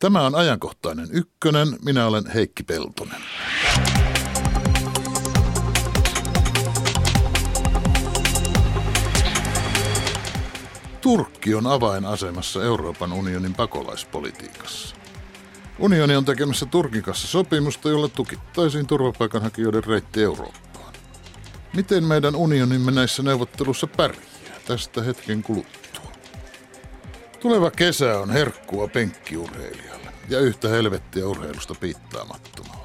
Tämä on ajankohtainen ykkönen. Minä olen Heikki Peltonen. Turkki on avainasemassa Euroopan unionin pakolaispolitiikassa. Unioni on tekemässä Turkin kanssa sopimusta, jolla tukittaisiin turvapaikanhakijoiden reitti Eurooppaan. Miten meidän unionimme näissä neuvottelussa pärjää? Tästä hetken kuluttua. Tuleva kesä on herkkua penkkiurheilijalle ja yhtä helvettiä urheilusta piittaamattomalle.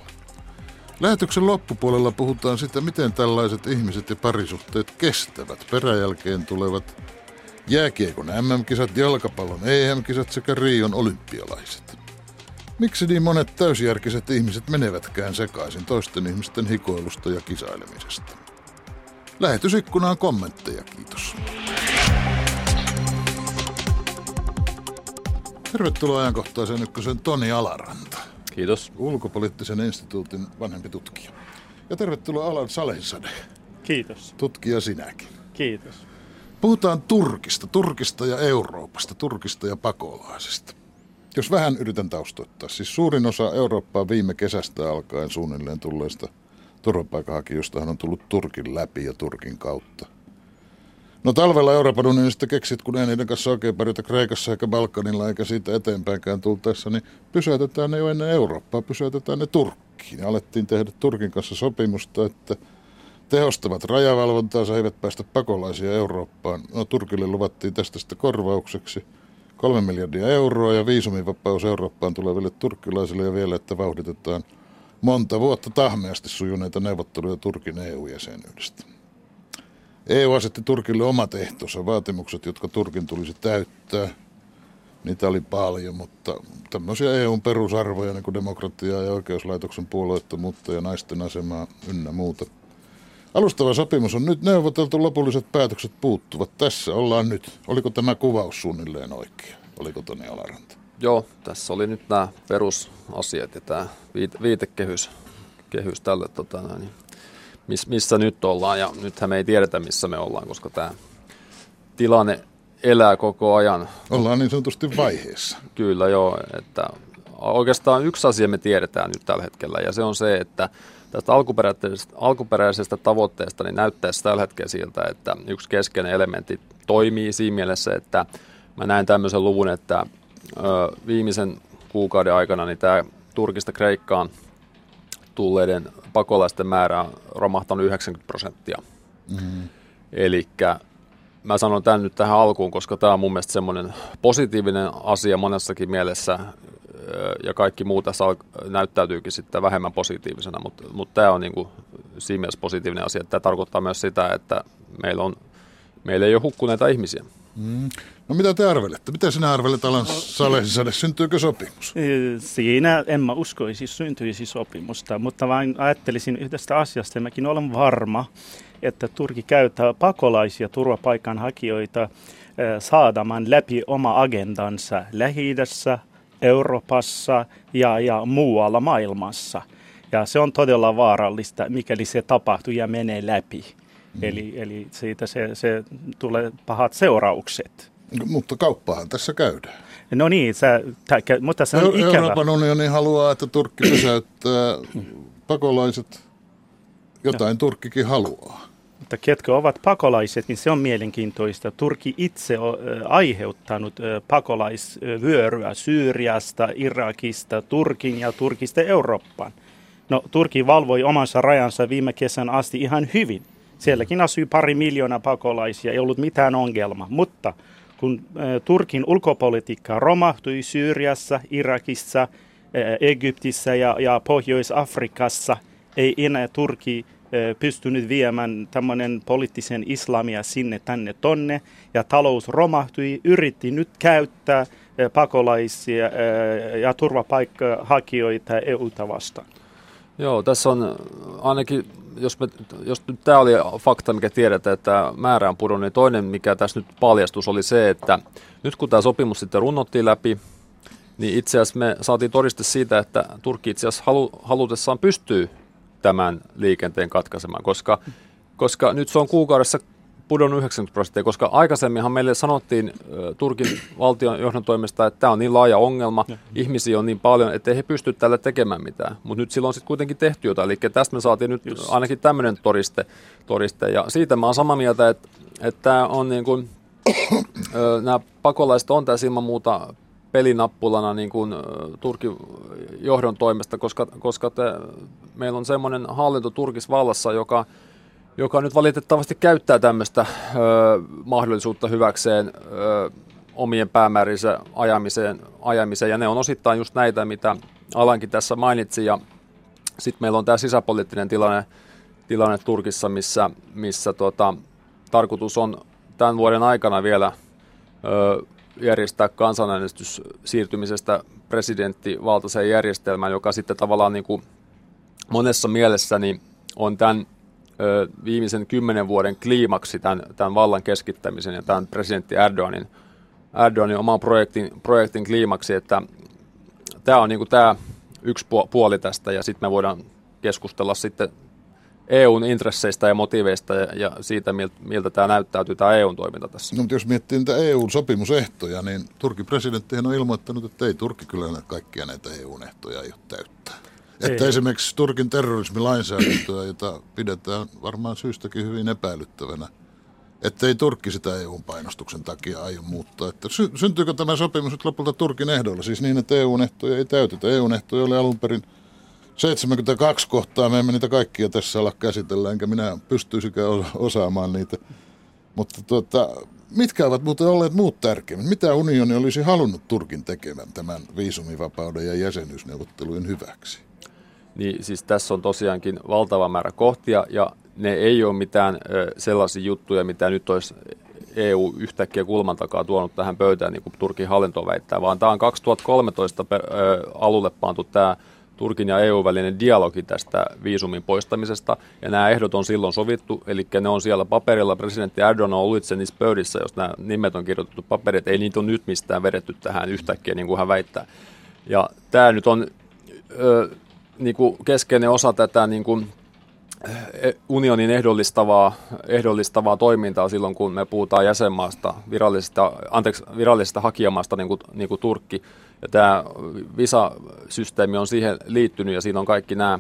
Lähetyksen loppupuolella puhutaan sitä, miten tällaiset ihmiset ja parisuhteet kestävät peräjälkeen tulevat jääkiekon MM-kisat, jalkapallon EM-kisat sekä Rion olympialaiset. Miksi niin monet täysjärkiset ihmiset menevätkään sekaisin toisten ihmisten hikoilusta ja kisailemisesta? Lähetysikkunaan kommentteja, kiitos. Tervetuloa ajankohtaisen ykkösen Toni Alaranta. Kiitos. Ulkopoliittisen instituutin vanhempi tutkija. Ja tervetuloa Alan Salensade. Kiitos. Tutkija sinäkin. Kiitos. Puhutaan Turkista, Turkista ja Euroopasta, Turkista ja pakolaisista. Jos vähän yritän taustoittaa, siis suurin osa Eurooppaa viime kesästä alkaen suunnilleen tulleista turvapaikanhakijoista on tullut Turkin läpi ja Turkin kautta. No talvella Euroopan unionista keksit, kun ei niiden kanssa oikein pärjätä Kreikassa eikä Balkanilla eikä siitä eteenpäinkään tultaessa, niin pysäytetään ne jo ennen Eurooppaa, pysäytetään ne Turkkiin. Ja alettiin tehdä Turkin kanssa sopimusta, että tehostavat rajavalvontaa, eivät päästä pakolaisia Eurooppaan. No Turkille luvattiin tästä sitten korvaukseksi kolme miljardia euroa ja viisumivapaus Eurooppaan tuleville turkkilaisille ja vielä, että vauhditetaan monta vuotta tahmeasti sujuneita neuvotteluja Turkin EU-jäsenyydestä. EU asetti Turkille omat ehtonsa, vaatimukset, jotka Turkin tulisi täyttää. Niitä oli paljon, mutta tämmöisiä EUn perusarvoja, niin kuin demokratiaa ja oikeuslaitoksen puolueettomuutta ja naisten asemaa ynnä muuta. Alustava sopimus on nyt neuvoteltu, lopulliset päätökset puuttuvat. Tässä ollaan nyt. Oliko tämä kuvaus suunnilleen oikea? Oliko Toni Alaranta? Joo, tässä oli nyt nämä perusasiat ja tämä viitekehys kehys tälle tota, niin miss, missä nyt ollaan. Ja nythän me ei tiedetä, missä me ollaan, koska tämä tilanne elää koko ajan. Ollaan niin sanotusti vaiheessa. Kyllä joo, että oikeastaan yksi asia me tiedetään nyt tällä hetkellä ja se on se, että tästä alkuperäisestä, alkuperäisestä tavoitteesta niin näyttäisi tällä hetkellä siltä, että yksi keskeinen elementti toimii siinä mielessä, että mä näen tämmöisen luvun, että ö, viimeisen kuukauden aikana niin tämä Turkista Kreikkaan tulleiden pakolaisten määrä on romahtanut 90 prosenttia. Mm-hmm. Eli mä sanon tämän nyt tähän alkuun, koska tämä on mun mielestä semmoinen positiivinen asia monessakin mielessä, ja kaikki muu tässä näyttäytyykin sitten vähemmän positiivisena, mutta, mutta tämä on niin kuin siinä mielessä positiivinen asia. Tämä tarkoittaa myös sitä, että meillä, on, meillä ei ole hukkuneita ihmisiä. Mm. No mitä te arvelette? Mitä sinä arvelet Alan Salesisade? Syntyykö sopimus? Siinä en mä uskoisi syntyisi sopimusta, mutta vain ajattelisin yhdestä asiasta. Mäkin olen varma, että Turki käyttää pakolaisia turvapaikanhakijoita saadamaan läpi oma agendansa lähi Euroopassa ja, ja muualla maailmassa. Ja se on todella vaarallista, mikäli se tapahtuu ja menee läpi. Mm. Eli, eli siitä se, se tulee pahat seuraukset. No, mutta kauppahan tässä käydään. No niin, sä, tä, mutta se on Euro- ikävä. Euroopan unioni haluaa, että Turkki pysäyttää pakolaiset. Jotain no. Turkkikin haluaa. Mutta ketkä ovat pakolaiset, niin se on mielenkiintoista. Turki itse on aiheuttanut pakolaisvyöryä Syyriasta, Irakista, Turkin ja Turkista Eurooppaan. No, Turki valvoi omansa rajansa viime kesän asti ihan hyvin. Sielläkin asui pari miljoonaa pakolaisia, ei ollut mitään ongelmaa. Mutta kun Turkin ulkopolitiikka romahtui Syyriassa, Irakissa, Egyptissä ja, ja Pohjois-Afrikassa, ei enää Turki pystynyt viemään tämmöinen poliittisen islamia sinne tänne tonne ja talous romahtui, yritti nyt käyttää pakolaisia ja turvapaikkahakijoita EUta vastaan. Joo, tässä on ainakin, jos, me, jos nyt tämä oli fakta, mikä tiedetään, että määrä on pudonnut, niin toinen, mikä tässä nyt paljastus, oli se, että nyt kun tämä sopimus sitten runnottiin läpi, niin itse asiassa me saatiin todiste siitä, että Turkki itse asiassa halu, halutessaan pystyy tämän liikenteen katkaisemaan, koska, koska nyt se on kuukaudessa pudonnut 90 prosenttia, koska aikaisemminhan meille sanottiin Turkin valtion johdon toimesta, että tämä on niin laaja ongelma, ja. ihmisiä on niin paljon, että he pysty tällä tekemään mitään. Mutta nyt silloin sitten kuitenkin tehty jotain, eli tästä me saatiin nyt Just. ainakin tämmöinen todiste, todiste. Ja siitä mä oon samaa mieltä, että, että tämä on niin kuin, nämä pakolaiset on tässä ilman muuta pelinappulana niin kuin Turkin johdon toimesta, koska, koska te, meillä on semmoinen hallinto Turkissa vallassa, joka, joka nyt valitettavasti käyttää tämmöistä ö, mahdollisuutta hyväkseen ö, omien päämäärinsä ajamiseen, ajamiseen, ja ne on osittain just näitä, mitä Alankin tässä mainitsi, ja sitten meillä on tämä sisäpoliittinen tilanne, tilanne Turkissa, missä, missä tota, tarkoitus on tämän vuoden aikana vielä ö, järjestää kansanäänestys siirtymisestä presidenttivaltaiseen järjestelmään, joka sitten tavallaan niin kuin monessa mielessä niin on tämän viimeisen kymmenen vuoden kliimaksi tämän, tämän vallan keskittämisen ja tämän presidentti Erdoganin, Erdoganin oman projektin, projektin kliimaksi, että tämä on niin tämä yksi puoli tästä ja sitten me voidaan keskustella sitten EUn intresseistä ja motiiveista ja, siitä, miltä, miltä tämä näyttäytyy, tämä EUn toiminta tässä. No, mutta jos miettii niitä EUn sopimusehtoja, niin Turkin presidentti on ilmoittanut, että ei Turkki kyllä kaikkia näitä EUn ehtoja ei ole täyttää. Ei. Että esimerkiksi Turkin terrorismilainsäädäntöä, jota pidetään varmaan syystäkin hyvin epäilyttävänä, että ei Turkki sitä EUn painostuksen takia aio muuttaa. Että sy- syntyykö tämä sopimus nyt lopulta Turkin ehdolla, siis niin, että EUn ehtoja ei täytetä. EUn ehtoja oli alun perin 72 kohtaa, me emme niitä kaikkia tässä ala käsitellä, enkä minä pystyisikään osaamaan niitä. Mutta tuota, mitkä ovat muuten olleet muut tärkeimmät? Mitä unioni olisi halunnut Turkin tekemään tämän viisumivapauden ja jäsenyysneuvottelujen hyväksi? Niin siis tässä on tosiaankin valtava määrä kohtia ja ne ei ole mitään sellaisia juttuja, mitä nyt olisi EU yhtäkkiä kulman takaa tuonut tähän pöytään, niin kuin Turkin hallinto väittää, vaan tämä on 2013 per, alulle pantu tämä Turkin ja EU-välinen dialogi tästä viisumin poistamisesta, ja nämä ehdot on silloin sovittu, eli ne on siellä paperilla, presidentti Erdogan on ollut itse niissä pöydissä, jos nämä nimet on kirjoitettu paperit, ei niitä ole nyt mistään vedetty tähän yhtäkkiä, niin kuin hän väittää. Ja tämä nyt on ö, niin kuin keskeinen osa tätä niin kuin e, unionin ehdollistavaa, ehdollistavaa toimintaa silloin, kun me puhutaan jäsenmaasta, virallisesta, anteeksi, virallisesta hakijamaasta, niin kuin, niin kuin Turkki, ja tämä Visa-systeemi on siihen liittynyt ja siinä on kaikki nämä,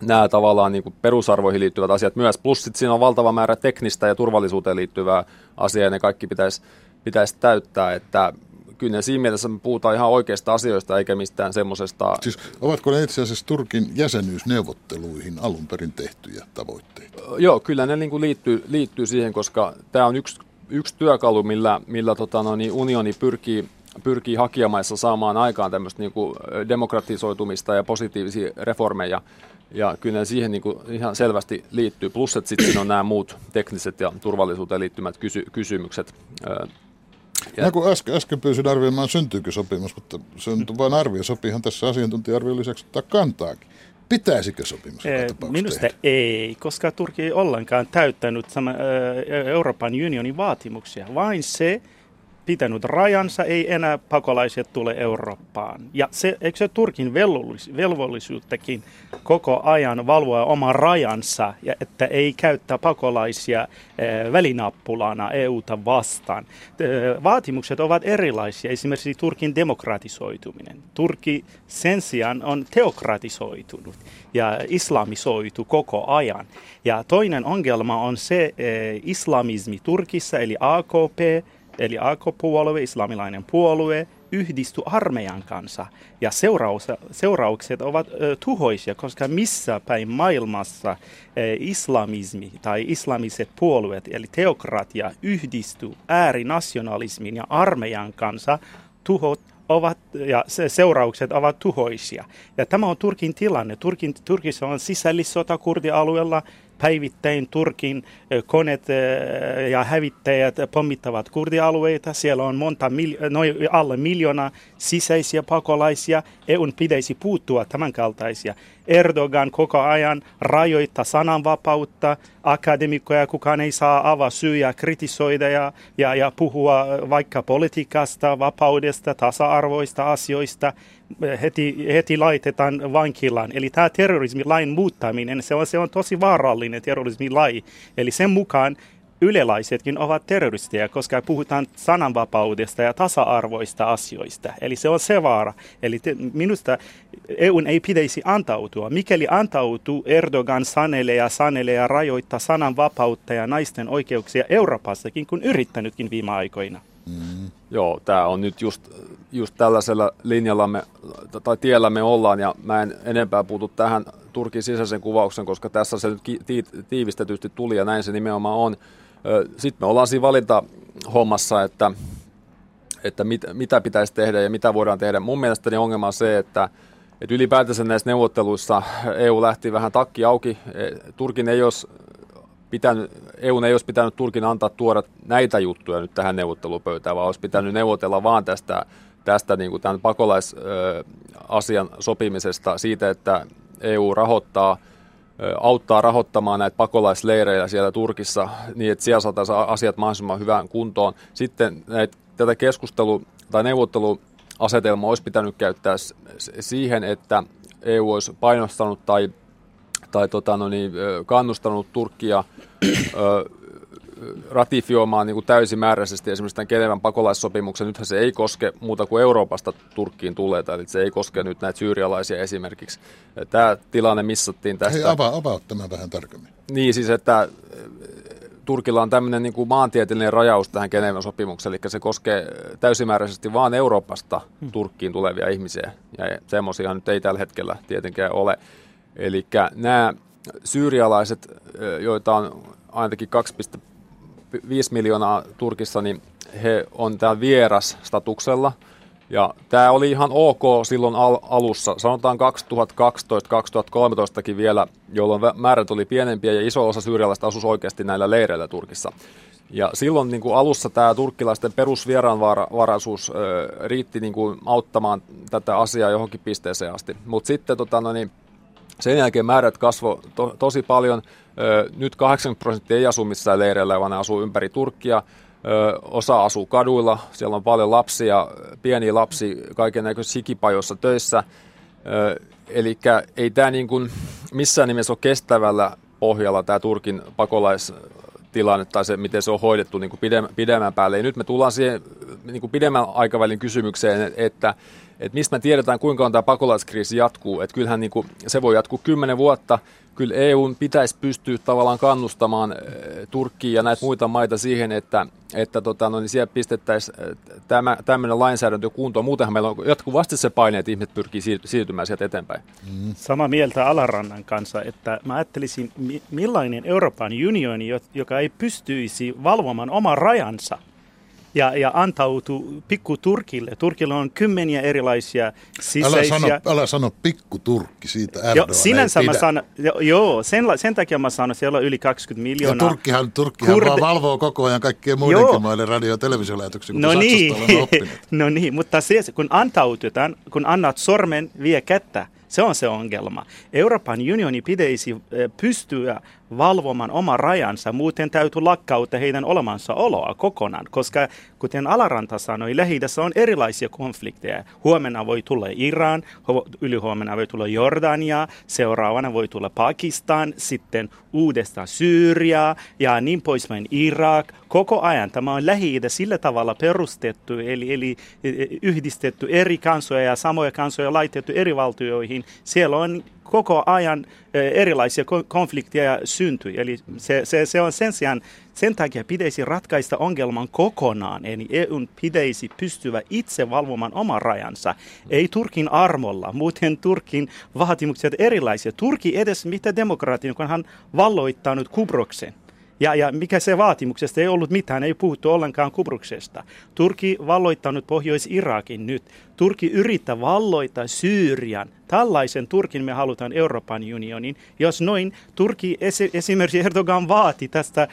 nämä tavallaan niin kuin perusarvoihin liittyvät asiat myös. Plus sitten siinä on valtava määrä teknistä ja turvallisuuteen liittyvää asiaa ja ne kaikki pitäisi, pitäisi täyttää. Että kyllä siinä mielessä me puhutaan ihan oikeista asioista eikä mistään semmoisesta... Siis ovatko ne itse asiassa Turkin jäsenyysneuvotteluihin alun perin tehtyjä tavoitteita? Joo, kyllä ne niin kuin liittyy, liittyy siihen, koska tämä on yksi, yksi työkalu, millä, millä tota, no, niin unioni pyrkii pyrkii hakijamaissa saamaan aikaan tämmöistä niin kuin demokratisoitumista ja positiivisia reformeja. Ja kyllä ne siihen niin kuin ihan selvästi liittyy. Plus, että sitten on nämä muut tekniset ja turvallisuuteen liittymät kysy- kysymykset. Ja... Mä kun äsken, äsken pyysin arvioimaan, syntyykö sopimus, mutta se on vain arvio. Sopiihan tässä asiantuntija-arvion lisäksi ottaa kantaakin. Pitäisikö sopimus Minusta tehdä? ei, koska Turkki ei ollenkaan täyttänyt sama, Euroopan unionin vaatimuksia. Vain se, pitänyt rajansa, ei enää pakolaiset tule Eurooppaan. Ja se, eikö se Turkin velvollis, velvollisuuttakin koko ajan valvoa oma rajansa, ja että ei käyttää pakolaisia äh, välinappulana EUta vastaan. Äh, vaatimukset ovat erilaisia, esimerkiksi Turkin demokratisoituminen. Turkki sen sijaan on teokratisoitunut ja islamisoitu koko ajan. Ja toinen ongelma on se äh, islamismi Turkissa, eli AKP, eli AK-puolue, islamilainen puolue, yhdistyi armeijan kanssa. Ja seuraus, seuraukset ovat ö, tuhoisia, koska missä päin maailmassa ö, islamismi tai islamiset puolueet, eli teokratia, yhdistyy äärinationalismin ja armeijan kanssa, tuhot ovat, ja se, seuraukset ovat tuhoisia. Ja tämä on Turkin tilanne. Turkin, Turkissa on sisällissota kurdialueella, päivittäin Turkin koneet ja hävittäjät pommittavat kurdialueita. Siellä on monta, noin alle miljoona sisäisiä pakolaisia. EUn pitäisi puuttua tämänkaltaisia. Erdogan koko ajan rajoittaa sananvapautta, akademikkoja kukaan ei saa avaa syyjä, kritisoida ja, ja, ja puhua vaikka politiikasta, vapaudesta, tasa-arvoista asioista heti, heti laitetaan vankilaan. Eli tämä terrorismilain muuttaminen, se on, se on tosi vaarallinen terrorismilai. Eli sen mukaan ylelaisetkin ovat terroristeja, koska puhutaan sananvapaudesta ja tasa-arvoista asioista. Eli se on se vaara. Eli te, minusta EU ei pitäisi antautua. Mikäli antautuu, Erdogan sanelee ja sanelee ja rajoittaa sananvapautta ja naisten oikeuksia Euroopassakin, kun yrittänytkin viime aikoina. Mm. Joo, tämä on nyt just, just tällaisella linjalla me, tai tiellä me ollaan, ja mä en enempää puutu tähän Turkin sisäisen kuvauksen, koska tässä se nyt tiivistetysti tuli, ja näin se nimenomaan on. Sitten me ollaan siinä valintahommassa, että, että mit, mitä pitäisi tehdä ja mitä voidaan tehdä. Mun mielestäni ongelma on se, että, että ylipäätänsä näissä neuvotteluissa EU lähti vähän takki auki. E, Turkin ei olisi pitänyt, EU ei olisi pitänyt Turkin antaa tuoda näitä juttuja nyt tähän neuvottelupöytään, vaan olisi pitänyt neuvotella vaan tästä, tästä niin kuin tämän pakolaisasian sopimisesta siitä, että EU rahoittaa – auttaa rahoittamaan näitä pakolaisleirejä siellä Turkissa niin, että siellä saataisiin asiat mahdollisimman hyvään kuntoon. Sitten näitä, tätä keskustelu- tai neuvotteluasetelmaa olisi pitänyt käyttää siihen, että EU olisi painostanut tai, tai tota, no niin, kannustanut Turkkia ratifioimaan niin kuin täysimääräisesti esimerkiksi tämän Geneven pakolaissopimuksen. Nythän se ei koske muuta kuin Euroopasta Turkkiin tulee, eli se ei koske nyt näitä syyrialaisia esimerkiksi. Tämä tilanne missattiin tästä. Hei, avaa, avaa tämä vähän tarkemmin. Niin, siis että Turkilla on tämmöinen niin kuin maantieteellinen rajaus tähän Geneven sopimukseen, eli se koskee täysimääräisesti vain Euroopasta hmm. Turkkiin tulevia ihmisiä, ja semmoisia nyt ei tällä hetkellä tietenkään ole. Eli nämä syyrialaiset, joita on ainakin 5 miljoonaa Turkissa, niin he on täällä vieras statuksella. Ja tämä oli ihan ok silloin al- alussa, sanotaan 2012-2013kin vielä, jolloin määrät oli pienempiä ja iso osa syyrialaista asuisi oikeasti näillä leireillä Turkissa. Ja silloin niin kuin alussa tämä turkkilaisten perusvieraanvaraisuus riitti niin kuin auttamaan tätä asiaa johonkin pisteeseen asti. Mutta sitten tota, no niin, sen jälkeen määrät kasvoi to, tosi paljon. Nyt 80 prosenttia ei asu missään leireillä, vaan ne asuu ympäri Turkkia. Osa asuu kaduilla, siellä on paljon lapsia, pieniä lapsi kaiken näköisissä sikipajoissa töissä. Eli ei tämä niin kuin missään nimessä ole kestävällä pohjalla tämä Turkin pakolaistilanne tai se, miten se on hoidettu niin kuin pidemmän päälle. Ja nyt me tullaan siihen niin kuin pidemmän aikavälin kysymykseen, että että mistä me tiedetään, kuinka on tämä pakolaiskriisi jatkuu. Että kyllähän niin kuin, se voi jatkuu kymmenen vuotta. Kyllä EUn pitäisi pystyä tavallaan kannustamaan eh, Turkkiin ja näitä muita maita siihen, että, että tota, no, niin siellä pistettäisiin eh, tämä, tämmöinen lainsäädäntö kuntoon. Muutenhan meillä on jatkuvasti se paine, että ihmiset pyrkii siirtymään sieltä eteenpäin. Mm. Sama mieltä Alarannan kanssa, että mä ajattelisin, millainen Euroopan unioni, joka ei pystyisi valvomaan oman rajansa – ja, ja antautuu pikku Turkille. Turkilla on kymmeniä erilaisia sisäisiä... Älä sano, älä sano pikku Turkki, siitä Erdogan jo, sinänsä mä sanon, jo, joo, sen, sen takia mä sanon, että siellä on yli 20 miljoonaa. Ja Turkkihan, Turkkihan Kurde... vaan valvoo koko ajan kaikkien muidenkin maille radio- ja televisiolähetyksiä, kun no niin. no niin, mutta se, kun antautetaan, kun annat sormen, vie kättä, se on se ongelma. Euroopan unioni pitäisi eh, pystyä valvomaan oma rajansa, muuten täytyy lakkauttaa heidän oloa kokonaan, koska kuten Alaranta sanoi, lähi on erilaisia konflikteja. Huomenna voi tulla Iran, ylihuomenna voi tulla Jordania, seuraavana voi tulla Pakistan, sitten uudestaan Syyria ja niin poispäin Irak. Koko ajan tämä on lähi sillä tavalla perustettu, eli, eli e, e, yhdistetty eri kansoja ja samoja kansoja laitettu eri valtioihin. Siellä on koko ajan erilaisia konflikteja syntyi. Eli se, se, se on sen sijaan, sen takia pitäisi ratkaista ongelman kokonaan. Eli EUn pitäisi pystyä itse valvomaan oman rajansa. Ei Turkin armolla, muuten Turkin vaatimukset erilaisia. Turki edes mitä demokraattinen, kun hän valloittanut Kubroksen. Ja, ja mikä se vaatimuksesta ei ollut mitään, ei puhuttu ollenkaan Kubruksesta. Turki valloittanut Pohjois-Irakin nyt. Turki yrittää valloittaa Syyrian. Tällaisen Turkin me halutaan Euroopan unionin. Jos noin, Turki esimerkiksi Erdogan vaati tästä äh,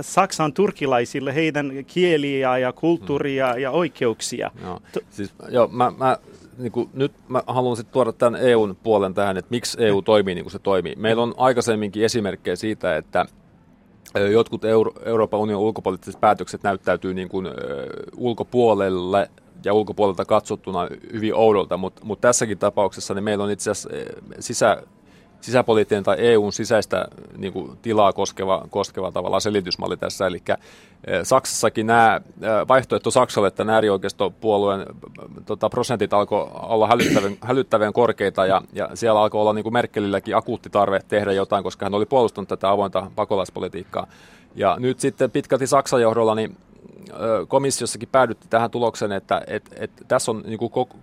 Saksan turkilaisille heidän kieliä ja kulttuuria ja oikeuksia. Joo, siis, joo mä, mä niin kuin, nyt mä haluan sitten tuoda tämän EUn puolen tähän, että miksi EU toimii niin kuin se toimii. Meillä on aikaisemminkin esimerkkejä siitä, että jotkut Euro- Euroopan unionin ulkopoliittiset päätökset näyttäytyy niin kuin, ulkopuolelle ja ulkopuolelta katsottuna hyvin oudolta, mutta mut tässäkin tapauksessa niin meillä on itse asiassa sisä, sisäpoliittinen tai EUn sisäistä niin kuin, tilaa koskeva, koskeva tavallaan selitysmalli tässä. Eli Saksassakin nämä vaihtoehto Saksalle, että nämä äärioikeistopuolueen tota, prosentit alkoi olla hälyttävän, hälyttävän korkeita ja, ja siellä alkoi olla niin kuin Merkelilläkin akuutti tarve tehdä jotain, koska hän oli puolustanut tätä avointa pakolaispolitiikkaa. Ja nyt sitten pitkälti Saksan johdolla niin komissiossakin päädytti tähän tulokseen, että, että, että tässä on niin kuin koko,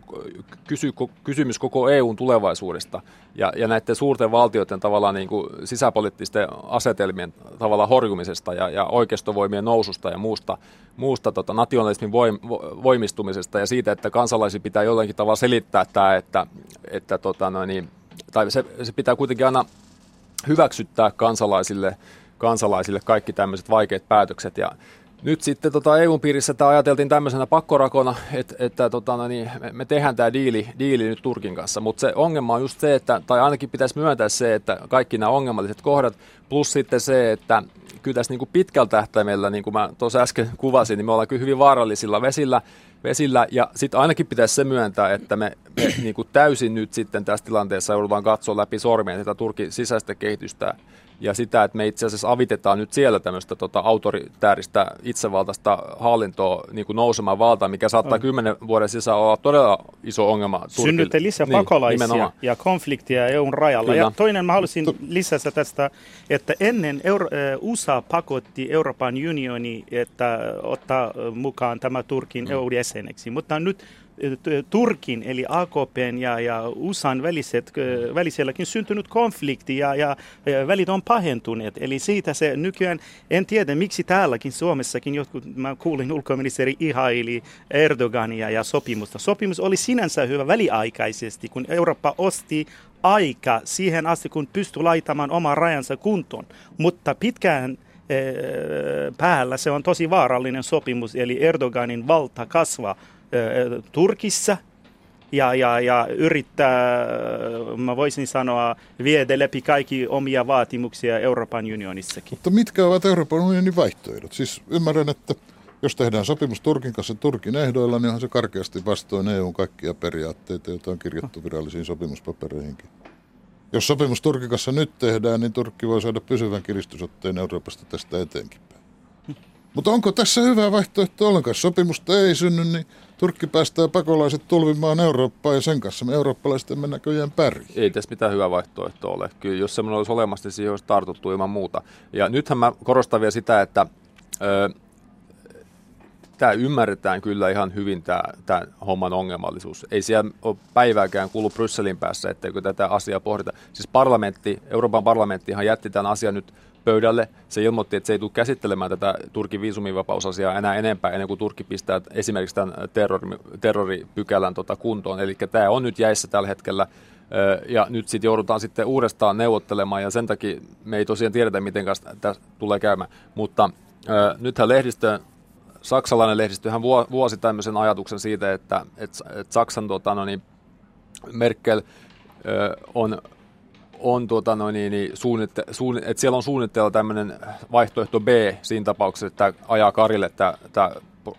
kysy, kysymys koko EUn tulevaisuudesta ja, ja näiden suurten valtioiden tavallaan niin kuin sisäpoliittisten asetelmien tavallaan horjumisesta ja, ja oikeistovoimien noususta ja muusta, muusta tota, nationalismin voim, voimistumisesta ja siitä, että kansalaisia pitää jollakin tavalla selittää tämä, että, että tota, no niin, tai se, se pitää kuitenkin aina hyväksyttää kansalaisille, kansalaisille kaikki tämmöiset vaikeat päätökset ja nyt sitten tota EU-piirissä tämä ajateltiin tämmöisenä pakkorakona, että, että tota, no niin, me, me tehdään tämä diili, diili nyt Turkin kanssa, mutta se ongelma on just se, että, tai ainakin pitäisi myöntää se, että kaikki nämä ongelmalliset kohdat, plus sitten se, että kyllä tässä niin kuin pitkällä tähtäimellä, niin kuin mä tuossa äsken kuvasin, niin me ollaan kyllä hyvin vaarallisilla vesillä, vesillä. Ja sitten ainakin pitäisi se myöntää, että me, me niin kuin täysin nyt sitten tässä tilanteessa joudutaan katsoa läpi sormien tätä Turkin sisäistä kehitystä ja sitä, että me itse asiassa avitetaan nyt siellä tämmöistä tota, autoritääristä itsevaltaista hallintoa niin kuin nousemaan valtaan, mikä saattaa kymmenen vuoden sisään olla todella iso ongelma. Synnytte lisää niin, pakolaisia nimenomaan. ja konfliktia EUn rajalla. Kyllä. Ja toinen mä haluaisin lisätä tästä, että ennen Euro- USA pakotti Euroopan unioni, että ottaa mukaan tämä Turkin mm. EU-jäseneksi, mutta nyt Turkin eli AKPn ja, ja USAn väliset, väliselläkin syntynyt konflikti ja, ja välit on pahentuneet. Eli siitä se nykyään, en tiedä miksi täälläkin Suomessakin jotkut, mä kuulin ulkoministeri ihaili Erdogania ja sopimusta. Sopimus oli sinänsä hyvä väliaikaisesti, kun Eurooppa osti aika siihen asti, kun pystyi laittamaan oman rajansa kuntoon. Mutta pitkään päällä se on tosi vaarallinen sopimus, eli Erdoganin valta kasvaa Turkissa ja, ja, ja yrittää, mä voisin sanoa, viedä läpi kaikki omia vaatimuksia Euroopan unionissakin. Mutta mitkä ovat Euroopan unionin vaihtoehdot? Siis ymmärrän, että jos tehdään sopimus Turkin kanssa Turkin ehdoilla, niin onhan se karkeasti vastoin EUn kaikkia periaatteita, joita on kirjattu virallisiin sopimuspapereihinkin. Jos sopimus Turkin kanssa nyt tehdään, niin Turkki voi saada pysyvän kiristysotteen Euroopasta tästä eteenkin. Mutta onko tässä hyvä vaihtoehto ollenkaan? Sopimusta ei synny, niin Turkki päästää pakolaiset tulvimaan Eurooppaan ja sen kanssa me eurooppalaiset emme näköjään pärjää. Ei tässä mitään hyvää vaihtoehtoa ole. Kyllä jos semmoinen olisi olemassa, niin siihen olisi tartuttu ilman muuta. Ja nythän mä korostan vielä sitä, että ö, tämä ymmärretään kyllä ihan hyvin tämä, tämä homman ongelmallisuus. Ei siellä ole päivääkään kuulu Brysselin päässä, etteikö tätä asiaa pohdita. Siis parlamentti, Euroopan parlamenttihan jätti tämän asian nyt pöydälle. Se ilmoitti, että se ei tule käsittelemään tätä Turkin viisumivapausasiaa enää enempää ennen kuin Turkki pistää esimerkiksi tämän terrori, terroripykälän tota kuntoon. Eli tämä on nyt jäissä tällä hetkellä ja nyt sitten joudutaan sitten uudestaan neuvottelemaan ja sen takia me ei tosiaan tiedetä, miten tässä tulee käymään. Mutta nythän lehdistö, saksalainen lehdistö hän vuosi tämmöisen ajatuksen siitä, että, että, että Saksan tota, no niin, Merkel on on tuota, no niin, niin suunnitte, suunni, että siellä on suunnitteilla tämmöinen vaihtoehto B siinä tapauksessa, että ajaa Karille tämä, tämä,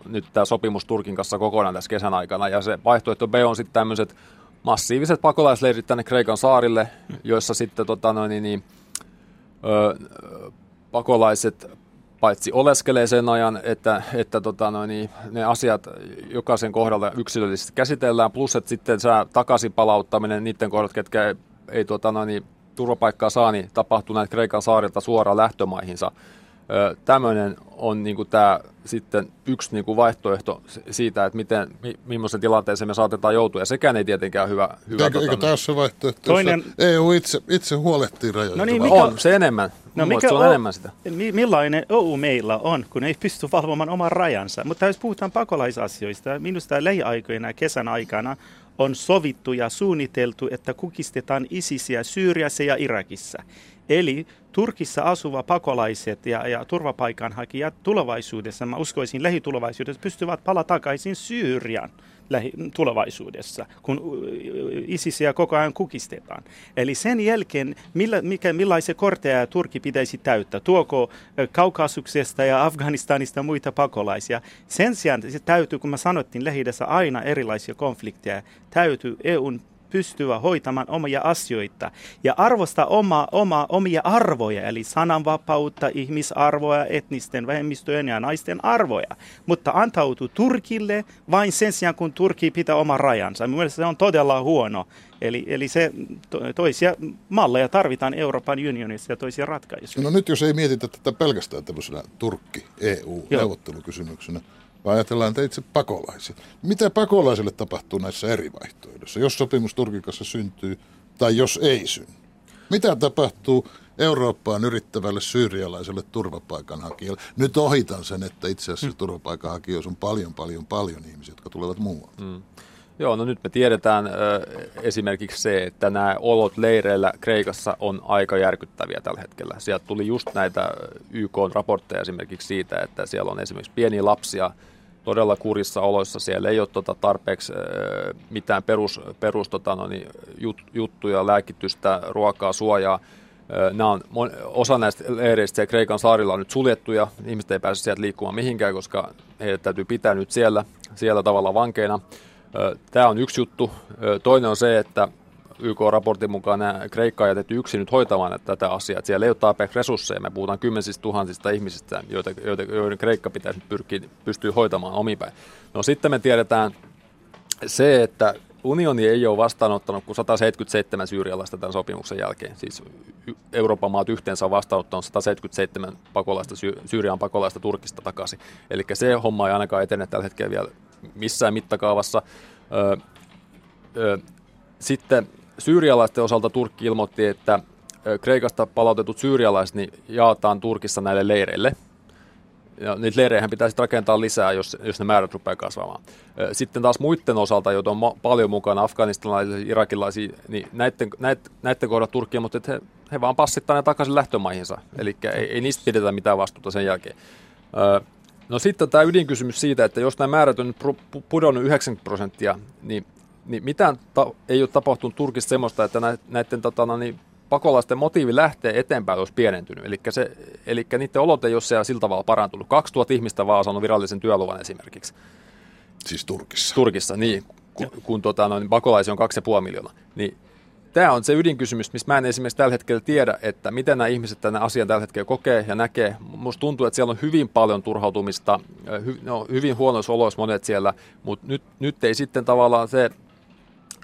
nyt tämä sopimus Turkin kanssa kokonaan tässä kesän aikana. Ja se vaihtoehto B on sitten tämmöiset massiiviset pakolaisleirit tänne Kreikan saarille, joissa sitten tota, no niin, ö, pakolaiset paitsi oleskelee sen ajan, että, että tota, niin, ne asiat jokaisen kohdalla yksilöllisesti käsitellään, plus että sitten saa takaisin palauttaminen niiden kohdat, ketkä ei tuota, no niin, turvapaikkaa saa, niin tapahtuu näitä Kreikan saarilta suoraan lähtömaihinsa. Tämmöinen on niin kuin tämä sitten yksi niin kuin vaihtoehto siitä, että miten, mi, millaisen tilanteeseen me saatetaan joutua, ja sekään ei tietenkään hyvä. hyvä eikö, tota, eikö tämä se vaihtoehto, Toinen... EU itse, itse huolehtii rajoista? No niin, mikä... On, se enemmän. No mikä se on o... enemmän sitä. Millainen EU meillä on, kun ei pysty valvomaan oman rajansa? Mutta jos puhutaan pakolaisasioista, minusta lähiaikoina kesän aikana on sovittu ja suunniteltu, että kukistetaan ISISiä Syyriassa ja Irakissa. Eli Turkissa asuva pakolaiset ja, ja turvapaikanhakijat tulevaisuudessa, mä uskoisin lähitulevaisuudessa, pystyvät palata takaisin Syyrian tulevaisuudessa, kun ISISiä koko ajan kukistetaan. Eli sen jälkeen, millä, mikä, millaisia korteja Turkki pitäisi täyttää? Tuoko Kaukasuksesta ja Afganistanista muita pakolaisia? Sen sijaan se täytyy, kun mä sanottiin lehdessä aina erilaisia konflikteja, täytyy EUn pystyä hoitamaan omia asioita ja arvostaa oma, oma, omia arvoja, eli sananvapautta, ihmisarvoja, etnisten vähemmistöjen ja naisten arvoja, mutta antautuu Turkille vain sen sijaan, kun Turki pitää oman rajansa. Mielestäni se on todella huono. Eli, eli se to, toisia malleja tarvitaan Euroopan unionissa ja toisia ratkaisuja. No nyt jos ei mietitä tätä pelkästään tämmöisenä Turkki-EU-neuvottelukysymyksenä, vaan ajatellaan teitä itse pakolaisia. Mitä pakolaisille tapahtuu näissä eri vaihtoehdoissa, jos sopimus Turkin kanssa syntyy tai jos ei synny? Mitä tapahtuu Eurooppaan yrittävälle syyrialaiselle turvapaikanhakijalle? Nyt ohitan sen, että itse asiassa mm. turvapaikanhakijoissa on paljon, paljon, paljon ihmisiä, jotka tulevat muualta. Mm. Joo, no nyt me tiedetään ö, esimerkiksi se, että nämä olot leireillä Kreikassa on aika järkyttäviä tällä hetkellä. Sieltä tuli just näitä YK-raportteja esimerkiksi siitä, että siellä on esimerkiksi pieniä lapsia todella kurissa oloissa. Siellä ei ole tota tarpeeksi mitään perus, perus tota, no niin, jut, juttuja, lääkitystä, ruokaa, suojaa. Nämä on, osa näistä leireistä siellä Kreikan saarilla on nyt suljettu ja ihmiset ei pääse sieltä liikkumaan mihinkään, koska heidät täytyy pitää nyt siellä, siellä tavalla vankeina. Tämä on yksi juttu. Toinen on se, että YK-raportin mukaan nämä Kreikka on jätetty yksin nyt hoitamaan tätä asiaa. Siellä ei ole tarpeeksi resursseja. Me puhutaan kymmenisistä tuhansista ihmisistä, joita, joita, joiden Kreikka pitäisi pyrkiä, pystyä hoitamaan omipäin. No sitten me tiedetään se, että unioni ei ole vastaanottanut kuin 177 syyrialaista tämän sopimuksen jälkeen. Siis Euroopan maat yhteensä on vastaanottanut 177 pakolaista, Syyrian pakolaista Turkista takaisin. Eli se homma ei ainakaan etene tällä hetkellä vielä missään mittakaavassa. Ö, ö, sitten syyrialaisten osalta Turkki ilmoitti, että Kreikasta palautetut syyrialaiset niin jaetaan Turkissa näille leireille. Ja niitä leirejä pitäisi rakentaa lisää, jos, jos ne määrät rupeaa kasvamaan. Sitten taas muiden osalta, joita on ma- paljon mukana, afganistalaisia, irakilaisia, niin näiden, näiden, näiden kohdalla Turkki ilmoitti, että he, he vaan passittaa ne takaisin lähtömaihinsa. Eli ei, ei niistä pidetä mitään vastuuta sen jälkeen. No sitten tämä ydinkysymys siitä, että jos nämä määrät on pudonnut 90 prosenttia, niin, niin mitään ta- ei ole tapahtunut Turkissa semmoista, että näiden, näiden tota, no niin, pakolaisten motiivi lähtee eteenpäin olisi pienentynyt. Eli, se, eli niiden olot ei ole siellä sillä tavalla parantunut. 2000 ihmistä vaan on saanut virallisen työluvan esimerkiksi. Siis Turkissa? Turkissa, niin. Kun, kun tota, no, niin pakolaisia on 2,5 miljoonaa. Niin tämä on se ydinkysymys, missä mä en esimerkiksi tällä hetkellä tiedä, että miten nämä ihmiset tänä asian tällä hetkellä kokee ja näkee. Musta tuntuu, että siellä on hyvin paljon turhautumista, hy, no, hyvin huonoissa oloissa monet siellä, mutta nyt, nyt ei sitten tavallaan se,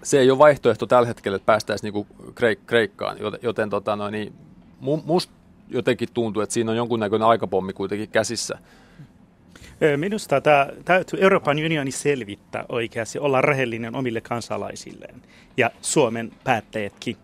se ei ole vaihtoehto tällä hetkellä, että päästäisiin niinku Kreik- Kreikkaan, joten, joten tota, no, niin, musta jotenkin tuntuu, että siinä on jonkunnäköinen aikapommi kuitenkin käsissä. Minusta tämä täytyy Euroopan unioni selvittää oikeasti, olla rehellinen omille kansalaisilleen ja Suomen päättäjätkin.